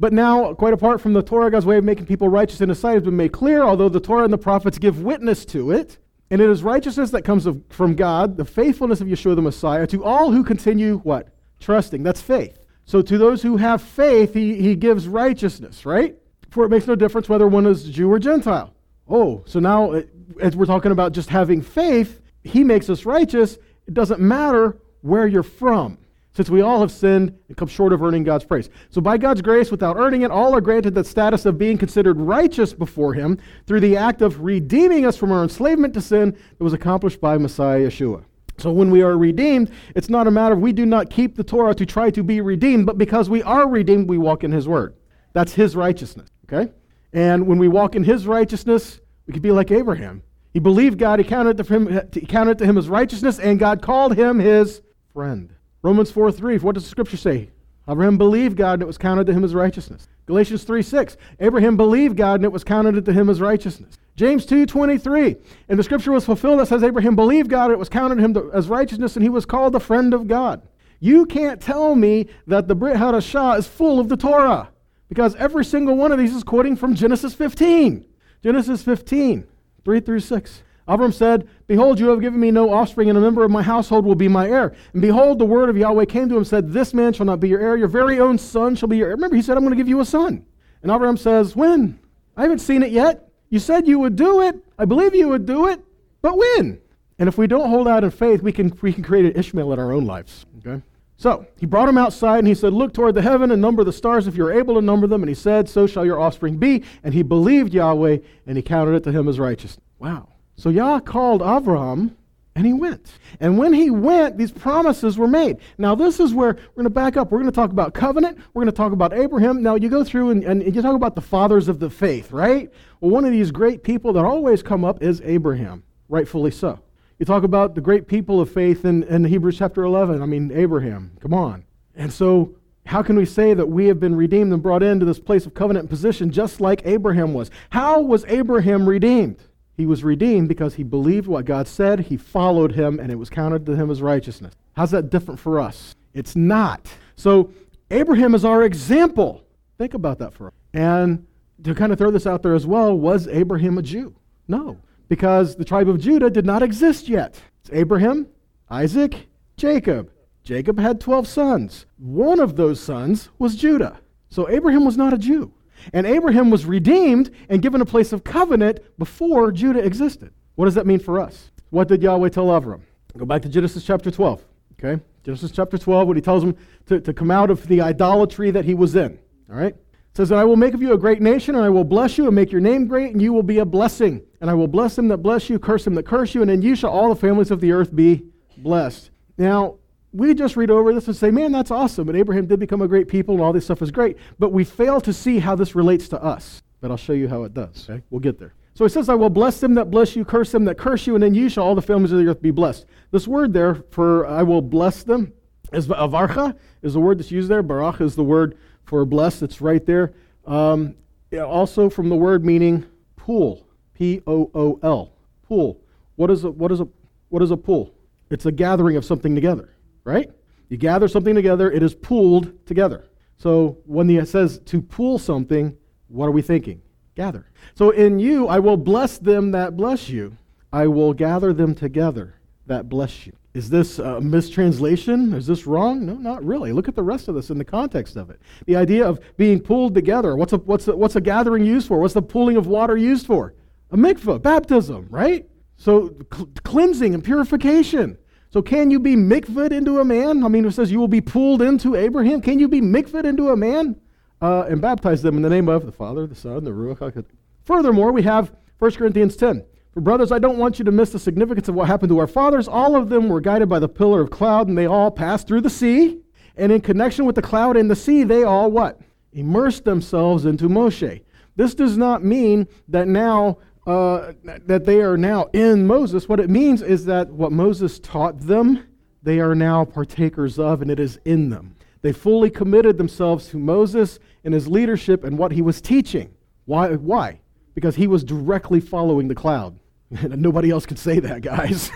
But now, quite apart from the Torah, God's way of making people righteous in His sight has been made clear, although the Torah and the prophets give witness to it. And it is righteousness that comes of, from God, the faithfulness of Yeshua the Messiah, to all who continue what? Trusting. That's faith. So to those who have faith, he, he gives righteousness, right? For it makes no difference whether one is Jew or Gentile. Oh, so now, as we're talking about just having faith, he makes us righteous. It doesn't matter where you're from since we all have sinned and come short of earning God's praise. So, by God's grace, without earning it, all are granted the status of being considered righteous before Him through the act of redeeming us from our enslavement to sin that was accomplished by Messiah Yeshua. So, when we are redeemed, it's not a matter of we do not keep the Torah to try to be redeemed, but because we are redeemed, we walk in His Word. That's His righteousness, okay? And when we walk in His righteousness, we could be like Abraham. He believed God, he counted, to him, he counted to him as righteousness, and God called him his friend. Romans 4 3, what does the scripture say? Abraham believed God and it was counted to him as righteousness. Galatians 3 6, Abraham believed God and it was counted to him as righteousness. James 2 23, and the scripture was fulfilled that says Abraham believed God and it was counted to him as righteousness and he was called the friend of God. You can't tell me that the Brit Hadashah is full of the Torah because every single one of these is quoting from Genesis 15. Genesis 15, 3 through 6. Avram said, Behold, you have given me no offspring, and a member of my household will be my heir. And behold, the word of Yahweh came to him and said, This man shall not be your heir, your very own son shall be your heir. Remember, he said, I'm going to give you a son. And Avram says, When? I haven't seen it yet. You said you would do it. I believe you would do it, but when? And if we don't hold out in faith, we can, we can create an Ishmael in our own lives. Okay? So he brought him outside and he said, Look toward the heaven and number the stars if you're able to number them. And he said, So shall your offspring be. And he believed Yahweh and he counted it to him as righteousness. Wow. So Yah called Avraham and he went. And when he went, these promises were made. Now, this is where we're going to back up. We're going to talk about covenant. We're going to talk about Abraham. Now, you go through and, and you talk about the fathers of the faith, right? Well, one of these great people that always come up is Abraham, rightfully so. You talk about the great people of faith in, in Hebrews chapter 11. I mean, Abraham, come on. And so, how can we say that we have been redeemed and brought into this place of covenant position just like Abraham was? How was Abraham redeemed? He was redeemed because he believed what God said, he followed him, and it was counted to him as righteousness. How's that different for us? It's not. So, Abraham is our example. Think about that for us. And to kind of throw this out there as well, was Abraham a Jew? No, because the tribe of Judah did not exist yet. It's Abraham, Isaac, Jacob. Jacob had 12 sons. One of those sons was Judah. So Abraham was not a Jew. And Abraham was redeemed and given a place of covenant before Judah existed. What does that mean for us? What did Yahweh tell Avram? Go back to Genesis chapter 12. Okay? Genesis chapter 12, what he tells him to, to come out of the idolatry that he was in. All right? It says, And I will make of you a great nation, and I will bless you, and make your name great, and you will be a blessing. And I will bless them that bless you, curse them that curse you, and in you shall all the families of the earth be blessed. Now, we just read over this and say, man, that's awesome. And Abraham did become a great people and all this stuff is great. But we fail to see how this relates to us. But I'll show you how it does. Okay? We'll get there. So he says, I will bless them that bless you, curse them that curse you, and in you shall all the families of the earth be blessed. This word there for I will bless them is avarcha, is the word that's used there. Barach is the word for bless. It's right there. Um, also from the word meaning pool. P O O L. Pool. What is a, what is a, what is a pool? It's a gathering of something together right? You gather something together, it is pooled together. So when he says to pool something, what are we thinking? Gather. So in you, I will bless them that bless you. I will gather them together that bless you. Is this a mistranslation? Is this wrong? No, not really. Look at the rest of this in the context of it. The idea of being pulled together. What's a, what's a, what's a gathering used for? What's the pooling of water used for? A mikvah, baptism, right? So cl- cleansing and purification. So can you be mikvah into a man? I mean, it says you will be pulled into Abraham. Can you be mikvah into a man? Uh, and baptize them in the name of the Father, the Son, the Ruach HaKodesh. Furthermore, we have 1 Corinthians 10. For brothers, I don't want you to miss the significance of what happened to our fathers. All of them were guided by the pillar of cloud, and they all passed through the sea. And in connection with the cloud and the sea, they all what? Immersed themselves into Moshe. This does not mean that now uh, that they are now in Moses, what it means is that what Moses taught them, they are now partakers of, and it is in them. They fully committed themselves to Moses and his leadership and what he was teaching. Why? Why? Because he was directly following the cloud. Nobody else could say that, guys.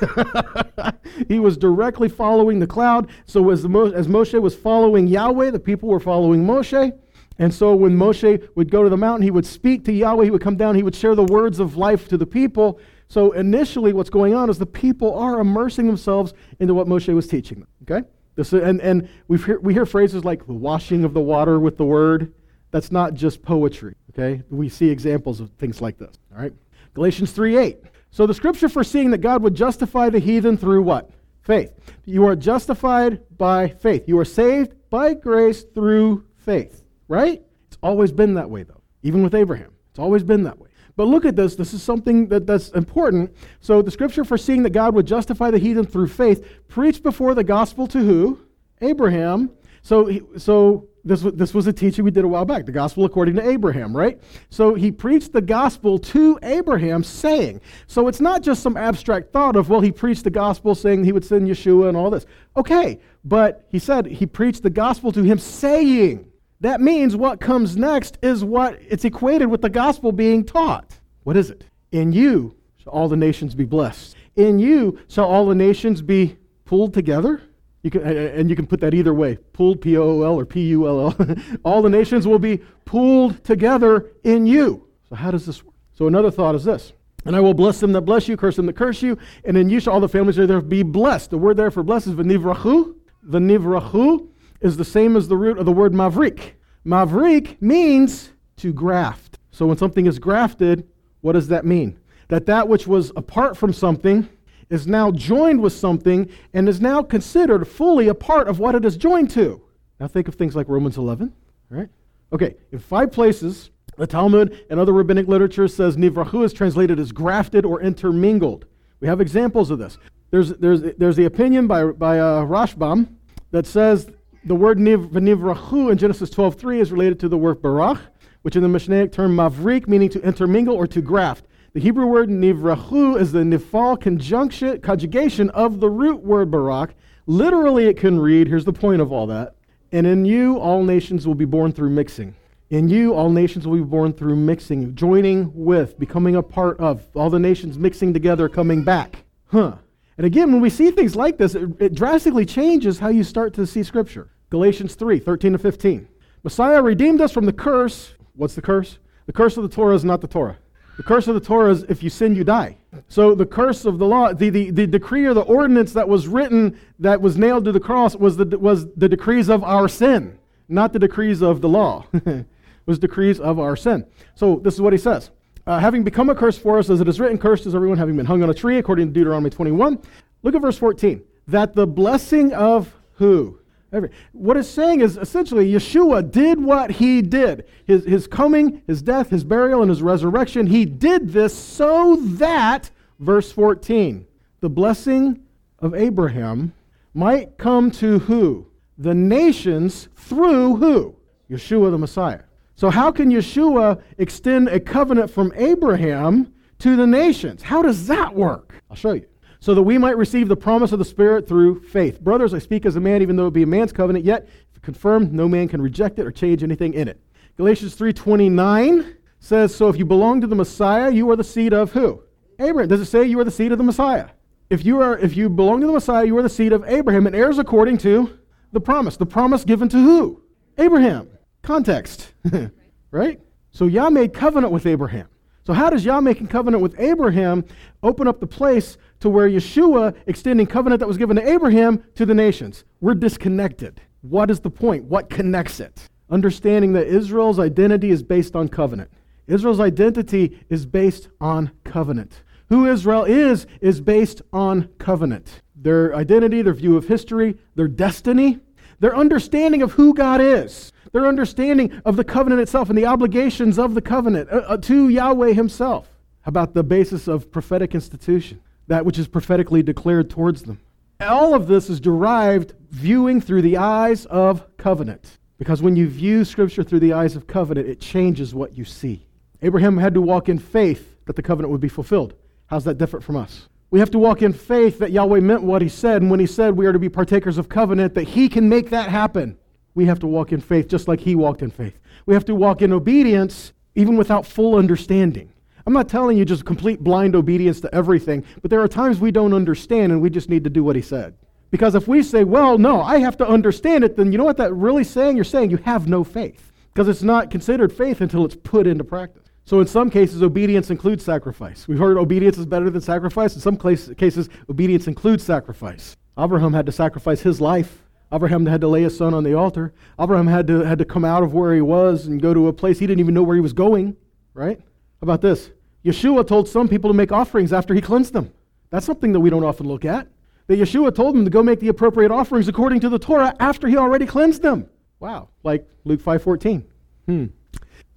he was directly following the cloud. So as, Mo- as Moshe was following Yahweh, the people were following Moshe. And so when Moshe would go to the mountain, he would speak to Yahweh, he would come down, he would share the words of life to the people. So initially, what's going on is the people are immersing themselves into what Moshe was teaching them. Okay? This, and and we hear, we hear phrases like the washing of the water with the word. That's not just poetry. Okay? We see examples of things like this. All right? Galatians 3 8. So the scripture foreseeing that God would justify the heathen through what? Faith. You are justified by faith. You are saved by grace through faith right? It's always been that way, though, even with Abraham. It's always been that way. But look at this. This is something that, that's important. So the scripture foreseeing that God would justify the heathen through faith preached before the gospel to who? Abraham. So, so this, this was a teaching we did a while back, the gospel according to Abraham, right? So he preached the gospel to Abraham, saying, so it's not just some abstract thought of, well, he preached the gospel saying he would send Yeshua and all this. Okay, but he said he preached the gospel to him, saying, that means what comes next is what it's equated with the gospel being taught. What is it? In you shall all the nations be blessed. In you shall all the nations be pulled together. You can, and you can put that either way pulled, P O O L, or P U L L. all the nations will be pulled together in you. So, how does this work? So, another thought is this And I will bless them that bless you, curse them that curse you, and in you shall all the families of the earth be blessed. The word there for blessed is v'nivrachu. V'nivrachu is the same as the root of the word mavrik. Mavrik means to graft. So when something is grafted, what does that mean? That that which was apart from something is now joined with something and is now considered fully a part of what it is joined to. Now think of things like Romans 11, right? Okay, in five places, the Talmud and other rabbinic literature says nivrachu is translated as grafted or intermingled. We have examples of this. There's, there's, there's the opinion by, by uh, Rashbam that says the word niv, nivrachu in Genesis 12.3 is related to the word barach, which in the Mishnaic term mavrik, meaning to intermingle or to graft. The Hebrew word nivrachu is the nifal conjunction, conjugation of the root word barak. Literally, it can read, here's the point of all that, and in you all nations will be born through mixing. In you, all nations will be born through mixing, joining with, becoming a part of, all the nations mixing together, coming back. Huh. And again, when we see things like this, it, it drastically changes how you start to see Scripture. Galatians 3 13 to 15. Messiah redeemed us from the curse. What's the curse? The curse of the Torah is not the Torah. The curse of the Torah is if you sin, you die. So the curse of the law, the, the, the decree or the ordinance that was written that was nailed to the cross was the, was the decrees of our sin, not the decrees of the law. was decrees of our sin. So this is what he says. Uh, having become a curse for us, as it is written, cursed is everyone having been hung on a tree, according to Deuteronomy 21. Look at verse 14. That the blessing of who? Every, what it's saying is essentially Yeshua did what he did. His, his coming, his death, his burial, and his resurrection, he did this so that, verse 14, the blessing of Abraham might come to who? The nations through who? Yeshua the Messiah. So, how can Yeshua extend a covenant from Abraham to the nations? How does that work? I'll show you. So that we might receive the promise of the Spirit through faith. Brothers, I speak as a man, even though it be a man's covenant, yet if confirmed, no man can reject it or change anything in it. Galatians 3:29 says, "So if you belong to the Messiah, you are the seed of who? Abraham. Does it say you are the seed of the Messiah? If you are if you belong to the Messiah, you are the seed of Abraham and heirs according to the promise. The promise given to who? Abraham. Context, right? So Yah made covenant with Abraham. So how does Yah making covenant with Abraham open up the place to where Yeshua extending covenant that was given to Abraham to the nations? We're disconnected. What is the point? What connects it? Understanding that Israel's identity is based on covenant. Israel's identity is based on covenant. Who Israel is, is based on covenant. Their identity, their view of history, their destiny, their understanding of who God is their understanding of the covenant itself and the obligations of the covenant uh, uh, to Yahweh Himself. About the basis of prophetic institution, that which is prophetically declared towards them? All of this is derived viewing through the eyes of covenant. Because when you view Scripture through the eyes of covenant, it changes what you see. Abraham had to walk in faith that the covenant would be fulfilled. How's that different from us? We have to walk in faith that Yahweh meant what he said, and when he said we are to be partakers of covenant, that he can make that happen we have to walk in faith just like he walked in faith. We have to walk in obedience even without full understanding. I'm not telling you just complete blind obedience to everything, but there are times we don't understand and we just need to do what he said. Because if we say, well, no, I have to understand it, then you know what that really saying? You're saying you have no faith. Because it's not considered faith until it's put into practice. So in some cases, obedience includes sacrifice. We've heard obedience is better than sacrifice. In some cases, obedience includes sacrifice. Abraham had to sacrifice his life Abraham had to lay his son on the altar. Abraham had to, had to come out of where he was and go to a place he didn't even know where he was going, right? How about this? Yeshua told some people to make offerings after he cleansed them. That's something that we don't often look at. That Yeshua told them to go make the appropriate offerings according to the Torah after he already cleansed them. Wow, like Luke 5.14. Hmm.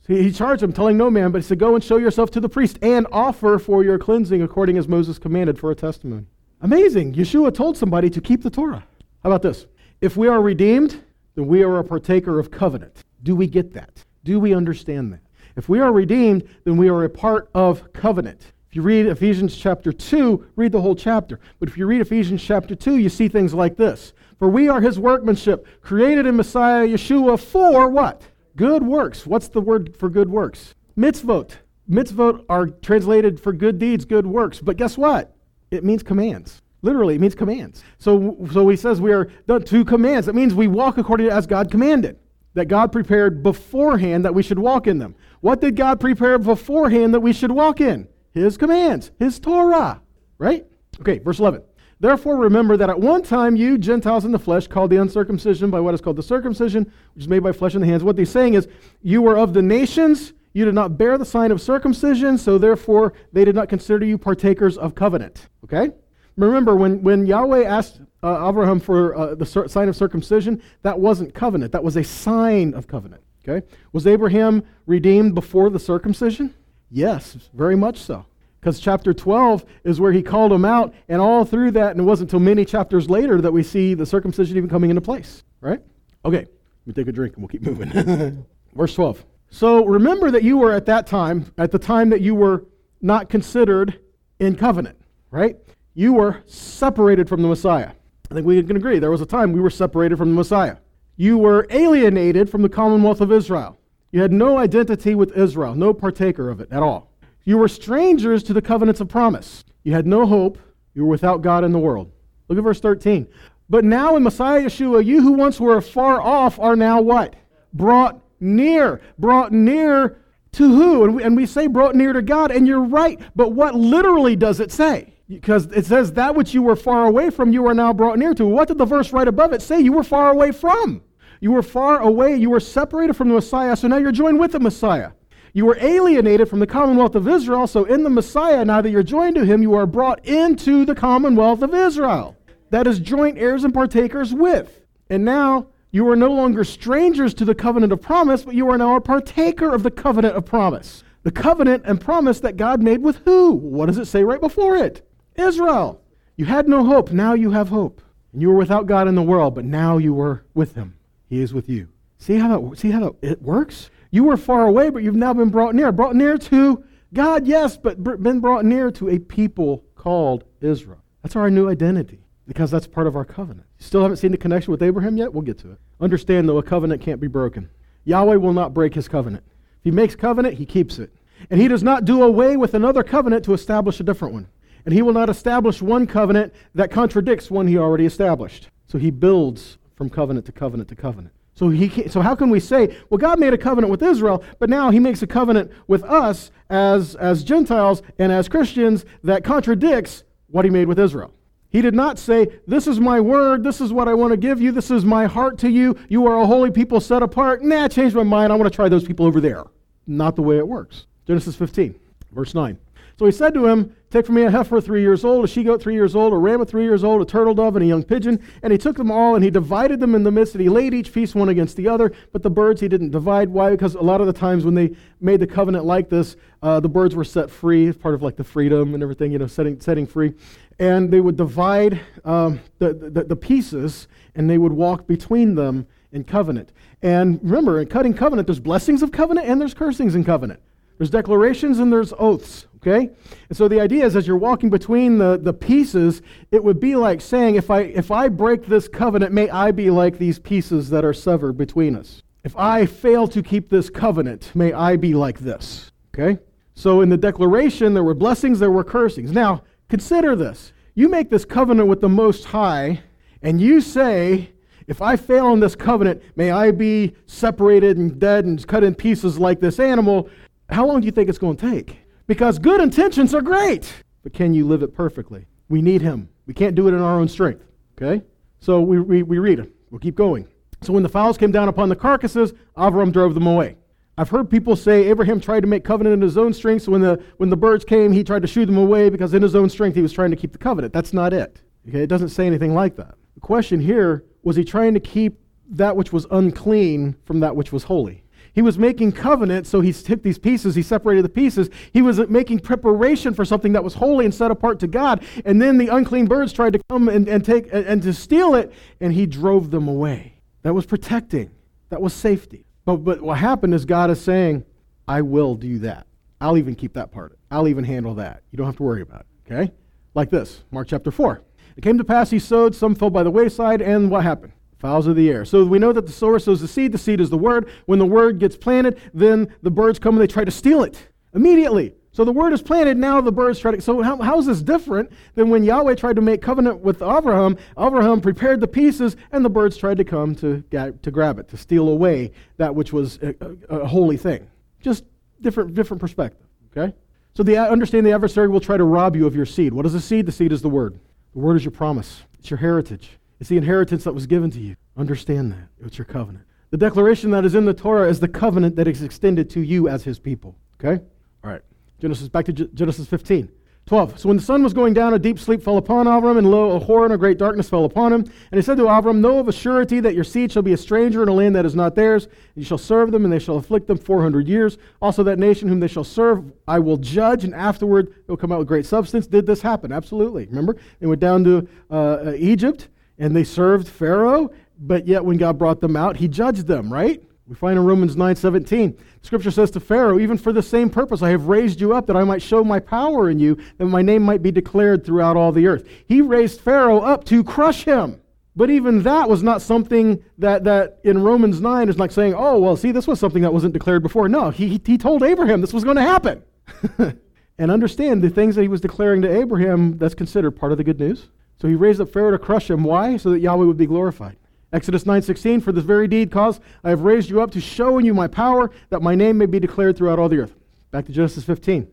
So he charged them, telling no man, but he said, Go and show yourself to the priest and offer for your cleansing according as Moses commanded for a testimony. Amazing. Yeshua told somebody to keep the Torah. How about this? If we are redeemed, then we are a partaker of covenant. Do we get that? Do we understand that? If we are redeemed, then we are a part of covenant. If you read Ephesians chapter 2, read the whole chapter. But if you read Ephesians chapter 2, you see things like this. For we are his workmanship, created in Messiah Yeshua for what? Good works. What's the word for good works? Mitzvot. Mitzvot are translated for good deeds, good works. But guess what? It means commands. Literally, it means commands. So, so he says we are two commands. That means we walk according to as God commanded. That God prepared beforehand that we should walk in them. What did God prepare beforehand that we should walk in? his commands, his Torah, right? Okay, verse 11. Therefore, remember that at one time you, Gentiles in the flesh, called the uncircumcision by what is called the circumcision, which is made by flesh in the hands. What he's saying is, you were of the nations, you did not bear the sign of circumcision, so therefore they did not consider you partakers of covenant. Okay? Remember, when, when Yahweh asked uh, Abraham for uh, the cir- sign of circumcision, that wasn't covenant. That was a sign of covenant. Okay? Was Abraham redeemed before the circumcision? Yes, very much so. Because chapter 12 is where he called him out, and all through that, and it wasn't until many chapters later that we see the circumcision even coming into place. Right? Okay, let me take a drink and we'll keep moving. Verse 12. So remember that you were at that time, at the time that you were not considered in covenant, right? You were separated from the Messiah. I think we can agree there was a time we were separated from the Messiah. You were alienated from the commonwealth of Israel. You had no identity with Israel, no partaker of it at all. You were strangers to the covenants of promise. You had no hope. You were without God in the world. Look at verse 13. But now in Messiah Yeshua, you who once were far off are now what? Brought near. Brought near to who? And we, and we say brought near to God, and you're right. But what literally does it say? Because it says that which you were far away from, you are now brought near to. What did the verse right above it say? You were far away from. You were far away. You were separated from the Messiah, so now you're joined with the Messiah. You were alienated from the commonwealth of Israel, so in the Messiah, now that you're joined to him, you are brought into the commonwealth of Israel. That is joint heirs and partakers with. And now you are no longer strangers to the covenant of promise, but you are now a partaker of the covenant of promise. The covenant and promise that God made with who? What does it say right before it? Israel. You had no hope, now you have hope. And you were without God in the world, but now you were with him. He is with you. See how that, see how that, it works? You were far away, but you've now been brought near. Brought near to God, yes, but been brought near to a people called Israel. That's our new identity because that's part of our covenant. You still haven't seen the connection with Abraham yet? We'll get to it. Understand, though, a covenant can't be broken. Yahweh will not break his covenant. If he makes covenant, he keeps it. And he does not do away with another covenant to establish a different one. And he will not establish one covenant that contradicts one he already established. So he builds from covenant to covenant to covenant. So, he, so how can we say, well, God made a covenant with Israel, but now he makes a covenant with us as, as Gentiles and as Christians that contradicts what he made with Israel? He did not say, This is my word, this is what I want to give you, this is my heart to you, you are a holy people set apart. Nah, changed my mind, I want to try those people over there. Not the way it works. Genesis 15, verse 9. So he said to him, Take for me a heifer three years old, a she goat three years old, a ram of three years old, a turtle dove, and a young pigeon. And he took them all and he divided them in the midst, and he laid each piece one against the other. But the birds he didn't divide. Why? Because a lot of the times when they made the covenant like this, uh, the birds were set free, part of like the freedom and everything, you know, setting, setting free. And they would divide um, the, the, the pieces and they would walk between them in covenant. And remember, in cutting covenant, there's blessings of covenant and there's cursings in covenant. There's declarations and there's oaths, okay? And so the idea is as you're walking between the, the pieces, it would be like saying, if I, if I break this covenant, may I be like these pieces that are severed between us. If I fail to keep this covenant, may I be like this, okay? So in the declaration, there were blessings, there were cursings. Now, consider this. You make this covenant with the Most High, and you say, if I fail in this covenant, may I be separated and dead and cut in pieces like this animal. How long do you think it's going to take? Because good intentions are great, but can you live it perfectly? We need Him. We can't do it in our own strength. Okay? So we, we, we read it. We'll keep going. So when the fowls came down upon the carcasses, Avram drove them away. I've heard people say Abraham tried to make covenant in his own strength, so when the, when the birds came, he tried to shoo them away because in his own strength he was trying to keep the covenant. That's not it. Okay? It doesn't say anything like that. The question here was he trying to keep that which was unclean from that which was holy? He was making covenant, so he took these pieces, he separated the pieces. He was making preparation for something that was holy and set apart to God. And then the unclean birds tried to come and, and take and, and to steal it, and he drove them away. That was protecting. That was safety. But but what happened is God is saying, I will do that. I'll even keep that part. I'll even handle that. You don't have to worry about it. Okay? Like this, Mark chapter 4. It came to pass he sowed, some fell by the wayside, and what happened? Fowls of the air. So we know that the sower sows the seed. The seed is the word. When the word gets planted, then the birds come and they try to steal it immediately. So the word is planted, now the birds try to. So how, how is this different than when Yahweh tried to make covenant with Abraham? Abraham prepared the pieces, and the birds tried to come to, to grab it, to steal away that which was a, a, a holy thing. Just different, different perspective, okay? So the, understand the adversary will try to rob you of your seed. What is the seed? The seed is the word. The word is your promise. It's your heritage. It's the inheritance that was given to you. Understand that. It's your covenant. The declaration that is in the Torah is the covenant that is extended to you as his people. Okay? All right. Genesis, back to Genesis 15. 12. So when the sun was going down, a deep sleep fell upon Avram, and lo, a horror and a great darkness fell upon him. And he said to Avram, Know of a surety that your seed shall be a stranger in a land that is not theirs. And you shall serve them, and they shall afflict them 400 years. Also, that nation whom they shall serve, I will judge, and afterward it will come out with great substance. Did this happen? Absolutely. Remember? They went down to uh, Egypt, and they served Pharaoh, but yet when God brought them out, he judged them, right? We find in Romans 9:17, Scripture says to Pharaoh, "Even for the same purpose I have raised you up, that I might show my power in you, that my name might be declared throughout all the earth." He raised Pharaoh up to crush him. But even that was not something that, that in Romans 9 is like saying, oh, well, see, this was something that wasn't declared before. No, he, he told Abraham this was going to happen. and understand the things that he was declaring to Abraham, that's considered part of the good news. So he raised up Pharaoh to crush him. Why? So that Yahweh would be glorified. Exodus 9:16 For this very deed cause I have raised you up to show in you my power that my name may be declared throughout all the earth. Back to Genesis 15,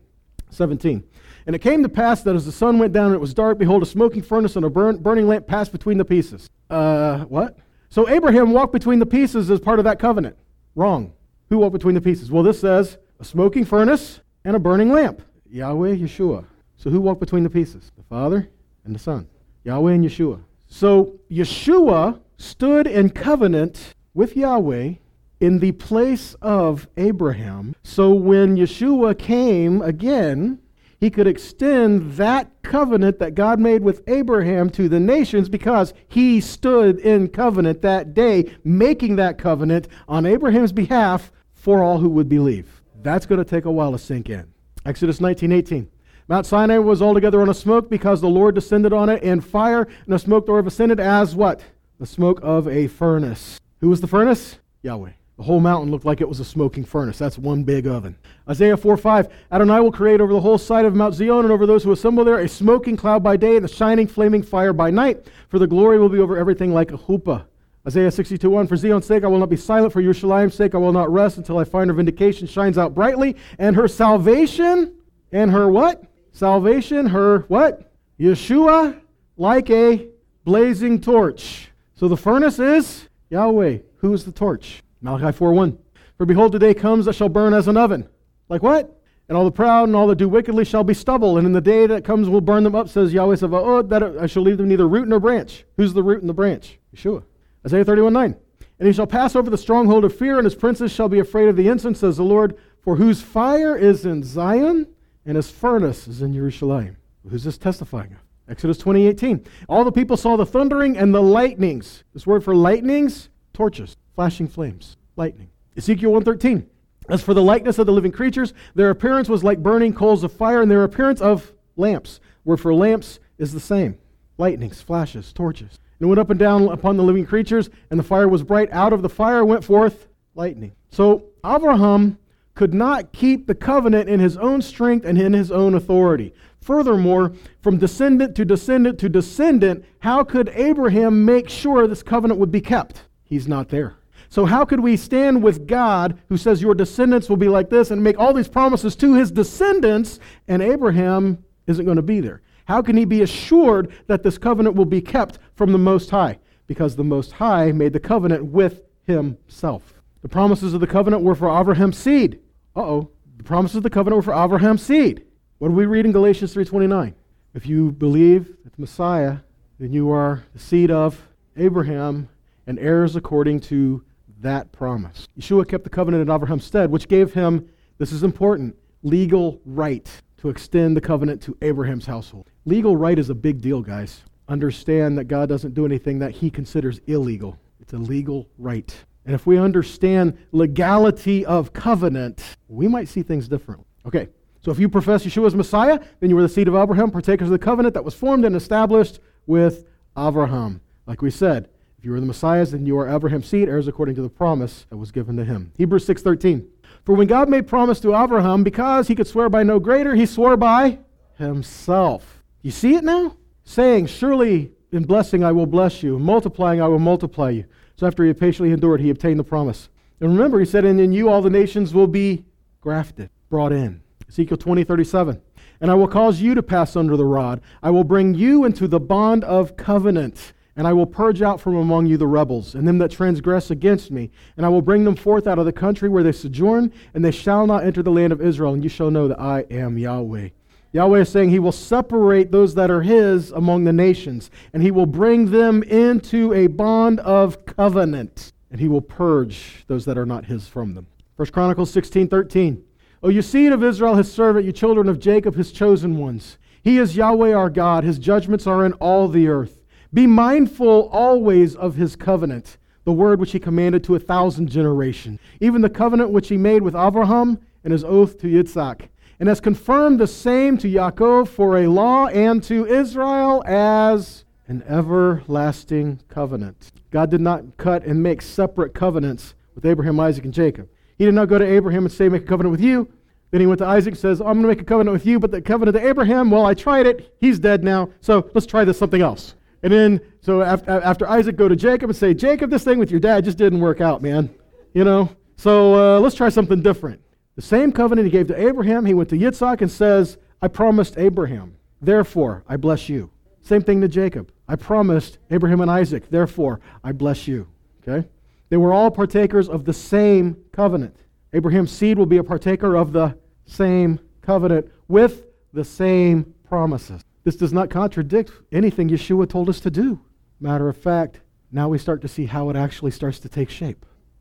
17. And it came to pass that as the sun went down and it was dark, behold, a smoking furnace and a burn, burning lamp passed between the pieces. Uh, what? So Abraham walked between the pieces as part of that covenant. Wrong. Who walked between the pieces? Well, this says a smoking furnace and a burning lamp. Yahweh, Yeshua. So who walked between the pieces? The Father and the Son. Yahweh and Yeshua. So Yeshua stood in covenant with Yahweh in the place of Abraham. So when Yeshua came again, he could extend that covenant that God made with Abraham to the nations because he stood in covenant that day, making that covenant on Abraham's behalf for all who would believe. That's going to take a while to sink in. Exodus 19:18. Mount Sinai was altogether on a smoke because the Lord descended on it in fire, and the smoke thereof ascended as what? the smoke of a furnace. Who was the furnace? Yahweh. The whole mountain looked like it was a smoking furnace. That's one big oven. Isaiah 4 5. Adonai will create over the whole side of Mount Zion and over those who assemble there a smoking cloud by day and a shining flaming fire by night, for the glory will be over everything like a chuppah. Isaiah 62 1. For Zion's sake I will not be silent, for Yerushalayim's sake I will not rest until I find her vindication shines out brightly, and her salvation, and her what? Salvation, her what? Yeshua, like a blazing torch. So the furnace is Yahweh. Who is the torch? Malachi 4:1. For behold, the day comes that shall burn as an oven. Like what? And all the proud and all that do wickedly shall be stubble, and in the day that comes will burn them up, says Yahweh Sabaoth, that I shall leave them neither root nor branch. Who's the root and the branch? Yeshua. Isaiah 31:9. And he shall pass over the stronghold of fear, and his princes shall be afraid of the incense, says the Lord, for whose fire is in Zion, and his furnace is in Jerusalem. Who's this testifying of? Exodus 20:18. All the people saw the thundering and the lightnings. This word for lightnings, torches, flashing flames, lightning. Ezekiel 1:13. As for the likeness of the living creatures, their appearance was like burning coals of fire, and their appearance of lamps. Word for lamps is the same. Lightnings, flashes, torches. And it went up and down upon the living creatures, and the fire was bright. Out of the fire went forth lightning. So Abraham could not keep the covenant in his own strength and in his own authority. Furthermore, from descendant to descendant to descendant, how could Abraham make sure this covenant would be kept? He's not there. So, how could we stand with God who says your descendants will be like this and make all these promises to his descendants, and Abraham isn't going to be there? How can he be assured that this covenant will be kept from the Most High? Because the Most High made the covenant with himself. The promises of the covenant were for Abraham's seed. Uh oh. The promises of the covenant were for Abraham's seed. What do we read in Galatians 3:29? If you believe that the Messiah, then you are the seed of Abraham and heirs according to that promise. Yeshua kept the covenant in Abraham's stead, which gave him, this is important, legal right to extend the covenant to Abraham's household. Legal right is a big deal, guys. Understand that God doesn't do anything that he considers illegal. It's a legal right. And if we understand legality of covenant, we might see things differently. Okay, so if you profess Yeshua as Messiah, then you are the seed of Abraham, partakers of the covenant that was formed and established with Abraham. Like we said, if you are the Messiah, then you are Abraham's seed, heirs according to the promise that was given to him. Hebrews 6.13. For when God made promise to Abraham, because he could swear by no greater, he swore by himself. You see it now? Saying, Surely in blessing I will bless you, multiplying I will multiply you. So after he had patiently endured, he obtained the promise. And remember, he said, And in you all the nations will be grafted, brought in. Ezekiel 20, 37. And I will cause you to pass under the rod. I will bring you into the bond of covenant. And I will purge out from among you the rebels, and them that transgress against me. And I will bring them forth out of the country where they sojourn, and they shall not enter the land of Israel. And you shall know that I am Yahweh. Yahweh is saying he will separate those that are his among the nations, and he will bring them into a bond of covenant, and he will purge those that are not his from them. 1 Chronicles 16 13. O you seed of Israel, his servant, you children of Jacob, his chosen ones. He is Yahweh our God. His judgments are in all the earth. Be mindful always of his covenant, the word which he commanded to a thousand generations, even the covenant which he made with Abraham and his oath to Yitzhak, and has confirmed the same to Yaakov for a law and to Israel as an everlasting covenant. God did not cut and make separate covenants with Abraham, Isaac, and Jacob. He did not go to Abraham and say, Make a covenant with you. Then he went to Isaac and says, I'm going to make a covenant with you, but the covenant to Abraham, well, I tried it. He's dead now, so let's try this something else. And then, so after, after Isaac, go to Jacob and say, Jacob, this thing with your dad just didn't work out, man. You know? So uh, let's try something different. The same covenant he gave to Abraham, he went to Yitzhak and says, I promised Abraham, therefore I bless you. Same thing to Jacob. I promised Abraham and Isaac, therefore I bless you. Okay? They were all partakers of the same covenant. Abraham's seed will be a partaker of the same covenant with the same promises. This does not contradict anything Yeshua told us to do. Matter of fact, now we start to see how it actually starts to take shape.